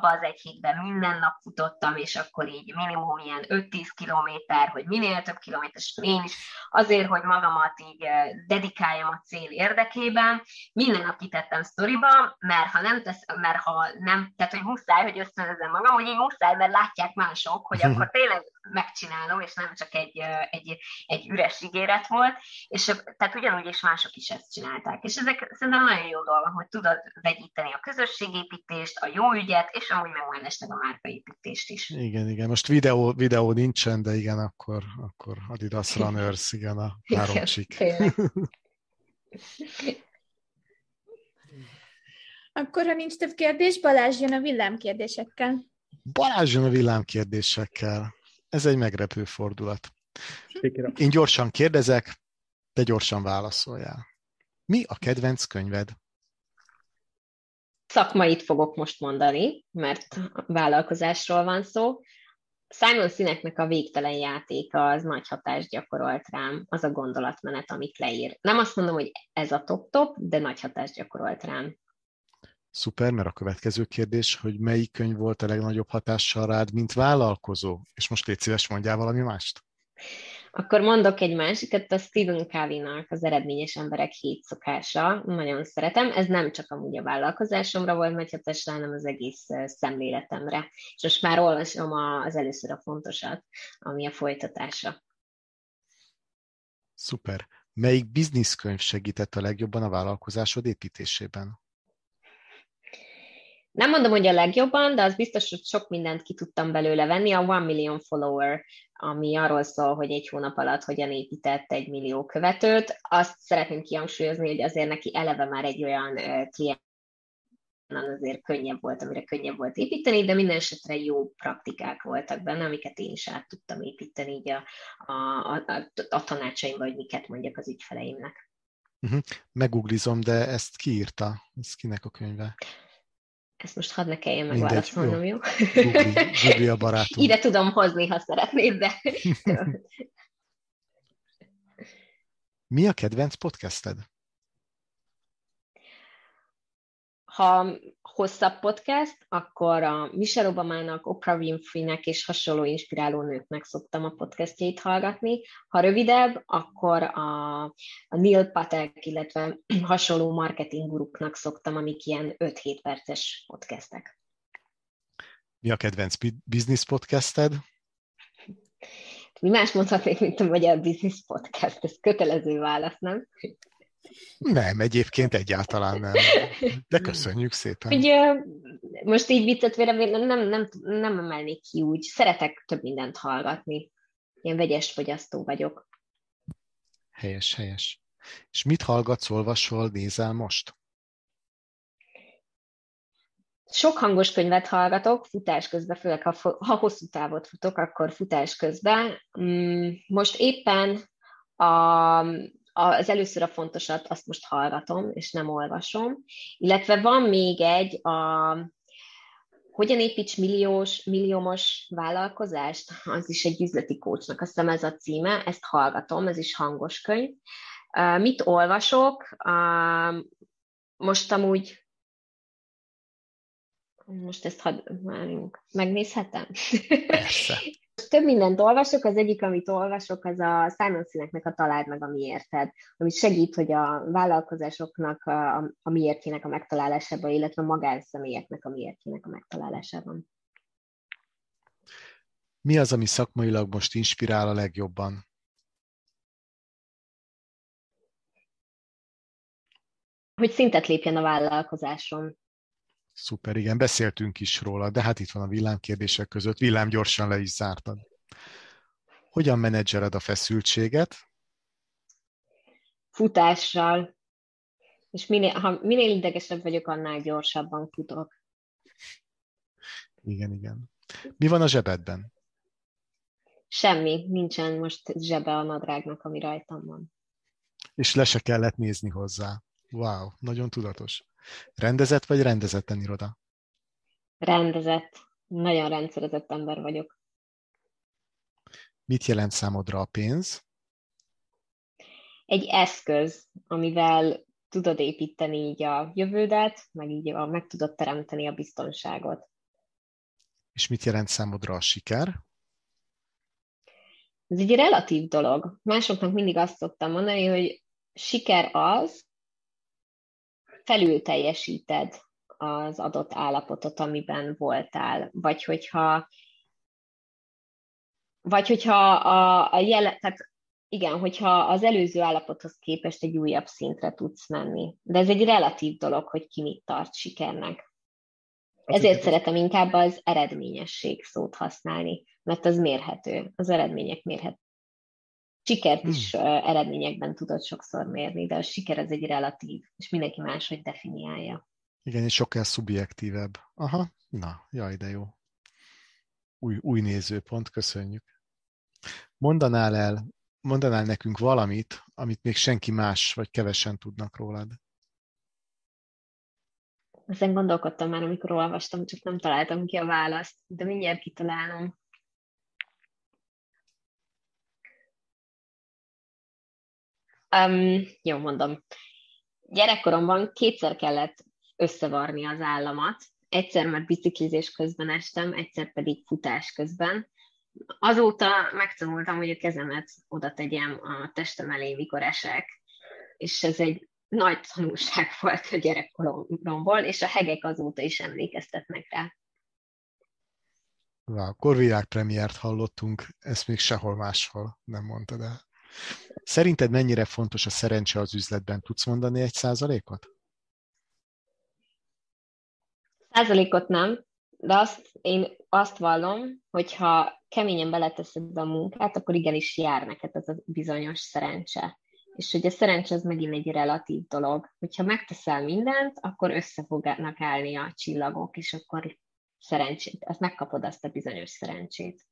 az egy hétben minden nap futottam, és akkor így minimum ilyen 5-10 kilométer, hogy minél több kilométeres én is, azért, hogy magamat így dedikáljam a cél érdekében. Minden nap kitettem sztoriba, mert ha nem tesz, mert ha nem, tehát hogy muszáj, hogy ösztönözem magam, hogy így muszáj, mert látják mások, hogy akkor tényleg megcsinálom, és nem csak egy, egy, egy üres ígéret volt, és tehát ugyanúgy is mások is ezt csinálták. És ezek szerintem nagyon jó dolgok, hogy tudod vegyíteni a közösségépítést, a jó ügyet, és és amúgy meg mellesleg a márkaépítést is. Igen, igen. Most videó, videó nincsen, de igen, akkor, akkor Adidas Runners, igen, a három csik. Akkor, ha nincs több kérdés, Balázs jön a villámkérdésekkel. Balázs jön a villámkérdésekkel. Ez egy megrepő fordulat. Én gyorsan kérdezek, te gyorsan válaszoljál. Mi a kedvenc könyved? szakmait fogok most mondani, mert vállalkozásról van szó. Simon Sineknek a végtelen játéka az nagy hatást gyakorolt rám, az a gondolatmenet, amit leír. Nem azt mondom, hogy ez a top-top, de nagy hatást gyakorolt rám. Szuper, mert a következő kérdés, hogy melyik könyv volt a legnagyobb hatással rád, mint vállalkozó? És most légy szíves, mondjál valami mást. Akkor mondok egy másikat, a Stephen Covey-nak az eredményes emberek hét szokása. Nagyon szeretem. Ez nem csak amúgy a vállalkozásomra volt nagy hatásra, hanem az egész szemléletemre. És most már olvasom az először a fontosat, ami a folytatása. Szuper. Melyik bizniszkönyv segített a legjobban a vállalkozásod építésében? Nem mondom, hogy a legjobban, de az biztos, hogy sok mindent ki tudtam belőle venni. A One Million Follower, ami arról szól, hogy egy hónap alatt hogyan épített egy millió követőt. Azt szeretném kihangsúlyozni, hogy azért neki eleve már egy olyan klient azért könnyebb volt, amire könnyebb volt építeni, de minden esetre jó praktikák voltak benne, amiket én is át tudtam építeni így a, a, a, a tanácsaimba, hogy miket mondjak az ügyfeleimnek. Uh-huh. Meguglizom, de ezt kiírta? Ez kinek a könyve? Ezt most hadd ne kelljen megválaszolnom, jó? Google, a barátunk. Ide tudom hozni, ha szeretnéd, de... Mi a kedvenc podcasted? Ha hosszabb podcast, akkor a Michelle Obama-nak, Oprah Winfrey-nek és hasonló inspiráló nőknek szoktam a podcastjait hallgatni. Ha rövidebb, akkor a, a Neil Patek, illetve hasonló marketing guruknak szoktam, amik ilyen 5-7 perces podcastek. Mi a kedvenc business podcasted? Mi más mondhatnék, mint a Magyar Business Podcast? Ez kötelező válasz, nem? Nem, egyébként egyáltalán nem. De köszönjük szépen. Ugye, most így viccet vélem, nem, nem, nem, emelnék ki úgy. Szeretek több mindent hallgatni. Ilyen vegyes fogyasztó vagyok. Helyes, helyes. És mit hallgatsz, olvasol, nézel most? Sok hangos könyvet hallgatok, futás közben, főleg ha, ha hosszú távot futok, akkor futás közben. Mm, most éppen a az először a fontosat, azt most hallgatom, és nem olvasom. Illetve van még egy, a hogyan építs milliós, milliómos vállalkozást, az is egy üzleti kócsnak, azt hiszem ez a címe, ezt hallgatom, ez is hangos könyv. Mit olvasok? Most amúgy most ezt hadd, megnézhetem? Persze. Több mindent olvasok, az egyik, amit olvasok, az a Simon Sinek a Találd meg a miérted, ami segít, hogy a vállalkozásoknak a, a miértjének a megtalálásában, illetve a magánszemélyeknek a miértjének a megtalálásában. Mi az, ami szakmailag most inspirál a legjobban? hogy szintet lépjen a vállalkozásom. Szuper, igen, beszéltünk is róla, de hát itt van a villámkérdések között, villám gyorsan le is zártad. Hogyan menedzseled a feszültséget? Futással. És minél, ha minél idegesebb vagyok, annál gyorsabban futok. Igen, igen. Mi van a zsebedben? Semmi, nincsen most zsebe a nadrágnak, ami rajtam van. És le se kellett nézni hozzá. Wow, nagyon tudatos. Rendezett vagy rendezetten iroda? Rendezett. Nagyon rendszerezett ember vagyok. Mit jelent számodra a pénz? Egy eszköz, amivel tudod építeni így a jövődet, meg így a, meg tudod teremteni a biztonságot. És mit jelent számodra a siker? Ez egy relatív dolog. Másoknak mindig azt szoktam mondani, hogy siker az, felül teljesíted az adott állapotot, amiben voltál, vagy hogyha vagy hogyha a, a jele, tehát igen, hogyha az előző állapothoz képest egy újabb szintre tudsz menni. De ez egy relatív dolog, hogy ki mit tart sikernek. Ezért szeretem inkább az eredményesség szót használni, mert az mérhető, az eredmények mérhető. Sikert is hmm. eredményekben tudod sokszor mérni, de a siker az egy relatív, és mindenki máshogy definiálja. Igen, és sokkal szubjektívebb. Aha, na, jaj, de jó. Új, új nézőpont, köszönjük. Mondanál el, mondanál nekünk valamit, amit még senki más, vagy kevesen tudnak rólad? Ezen gondolkodtam már, amikor olvastam, csak nem találtam ki a választ, de mindjárt kitalálom. Um, jó, mondom. Gyerekkoromban kétszer kellett összevarni az államat. Egyszer már biciklizés közben estem, egyszer pedig futás közben. Azóta megtanultam, hogy a kezemet oda tegyem a testem elé, mikor esek. És ez egy nagy tanulság volt a gyerekkoromból, és a hegek azóta is emlékeztetnek rá. Wow, Korviák premiért hallottunk, ezt még sehol máshol nem mondtad el. Szerinted mennyire fontos a szerencse az üzletben? Tudsz mondani egy százalékot? Százalékot nem, de azt, én azt vallom, hogyha keményen beleteszed a munkát, akkor igenis jár neked az a bizonyos szerencse. És hogy a szerencse az megint egy relatív dolog. Hogyha megteszel mindent, akkor össze fognak állni a csillagok, és akkor szerencsét, azt megkapod azt a bizonyos szerencsét.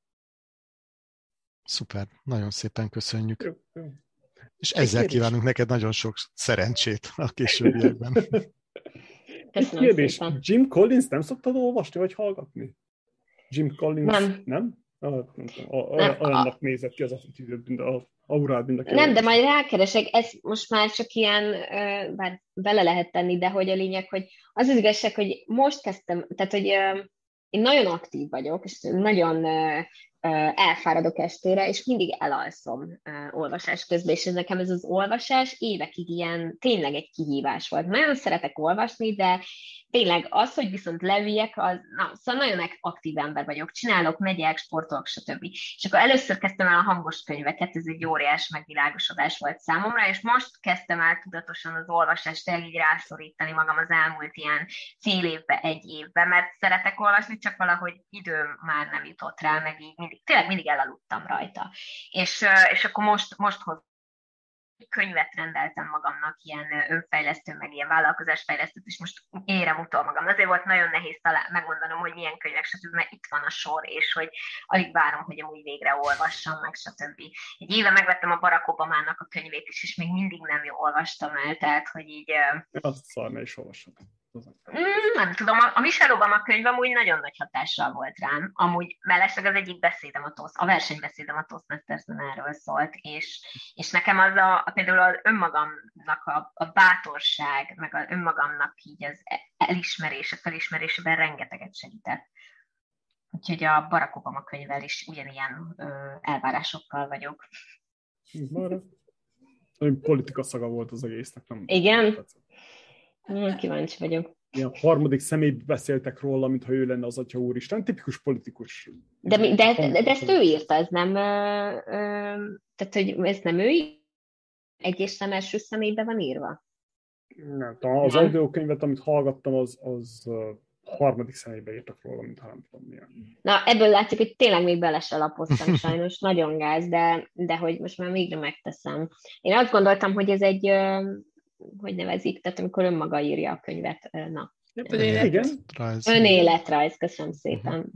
Szuper, nagyon szépen köszönjük. Jó, jó. És ezzel kívánunk neked nagyon sok szerencsét a későbbiekben. Köszönöm kérdés, szépen. Jim Collins nem szoktad olvasni vagy hallgatni? Jim Collins nem? Nem? Olyannak nézett ki az a aurád, mint a Nem, de majd rákeresek, ez most már csak ilyen, bár bele lehet tenni, de hogy a lényeg, hogy az az igazság, hogy most kezdtem, tehát hogy én nagyon aktív vagyok, és nagyon elfáradok estére, és mindig elalszom olvasás közben, és ez nekem ez az olvasás évekig ilyen tényleg egy kihívás volt. Nagyon szeretek olvasni, de tényleg az, hogy viszont leüljek, az, na, szóval nagyon aktív ember vagyok, csinálok, megyek, sportolok, stb. És akkor először kezdtem el a hangos könyveket, ez egy óriás megvilágosodás volt számomra, és most kezdtem el tudatosan az olvasást el így rászorítani magam az elmúlt ilyen fél évbe, egy évbe, mert szeretek olvasni, csak valahogy időm már nem jutott rá, meg így mindig, tényleg mindig elaludtam rajta. És, és akkor most, most hoz könyvet rendeltem magamnak, ilyen önfejlesztő, meg ilyen vállalkozásfejlesztő, és most érem utol magam. Azért volt nagyon nehéz talán megmondanom, hogy milyen könyvek, stb., mert itt van a sor, és hogy alig várom, hogy amúgy végre olvassam meg, stb. Egy éve megvettem a Barack Obama-nak a könyvét is, és még mindig nem jó olvastam el, tehát, hogy így... Azt szarna is olvasod. Mm, nem tudom, a Michelle Obama könyv amúgy nagyon nagy hatással volt rám. Amúgy mellesleg az egyik beszédem a Toast, a versenybeszédem a Toastmasters-en erről szólt, és, és nekem az a, a például az önmagamnak a, a bátorság, meg az önmagamnak így az elismerése, felismerésében rengeteget segített. Úgyhogy a Barack Obama könyvvel is ugyanilyen ö, elvárásokkal vagyok. politika szaga volt az egésznek, nem? Igen. Tetszett. Kíváncsi vagyok. Ilyen harmadik személy beszéltek róla, mintha ő lenne az Atya Úristen. Tipikus politikus. De, de, de, de ezt ő írta, ez nem... Ö, ö, tehát, hogy ez nem ő egyes szem első személyben van írva? Nem tudom, az audiokönyvet, amit hallgattam, az, az harmadik személybe írtak róla, mint ha nem tudom milyen. Na, ebből látszik, hogy tényleg még bele se lapoztam sajnos, nagyon gáz, de, de hogy most már végre megteszem. Én azt gondoltam, hogy ez egy, hogy nevezik, tehát amikor önmaga írja a könyvet, na. Igen. Önéletrajz, köszönöm szépen.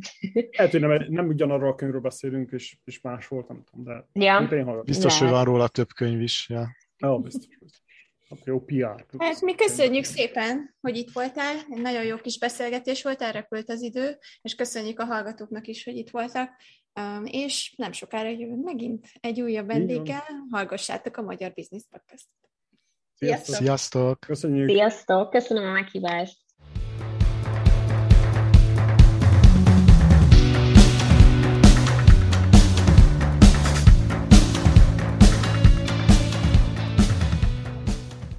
Lehet, hogy nem, nem ugyanarról a könyvről beszélünk, és, és más volt, nem tudom, de ja. Biztos, hogy van róla több könyv is. Ja. Ja, biztos. jó PR. Hát mi köszönjük szépen, hogy itt voltál. Egy nagyon jó kis beszélgetés volt, elrepült az idő, és köszönjük a hallgatóknak is, hogy itt voltak. Um, és nem sokára jövünk megint egy újabb vendéggel. Hallgassátok a Magyar Business Podcast. Sziasztok! Sziasztok! Köszönjük! Sziasztok! Köszönöm a meghívást!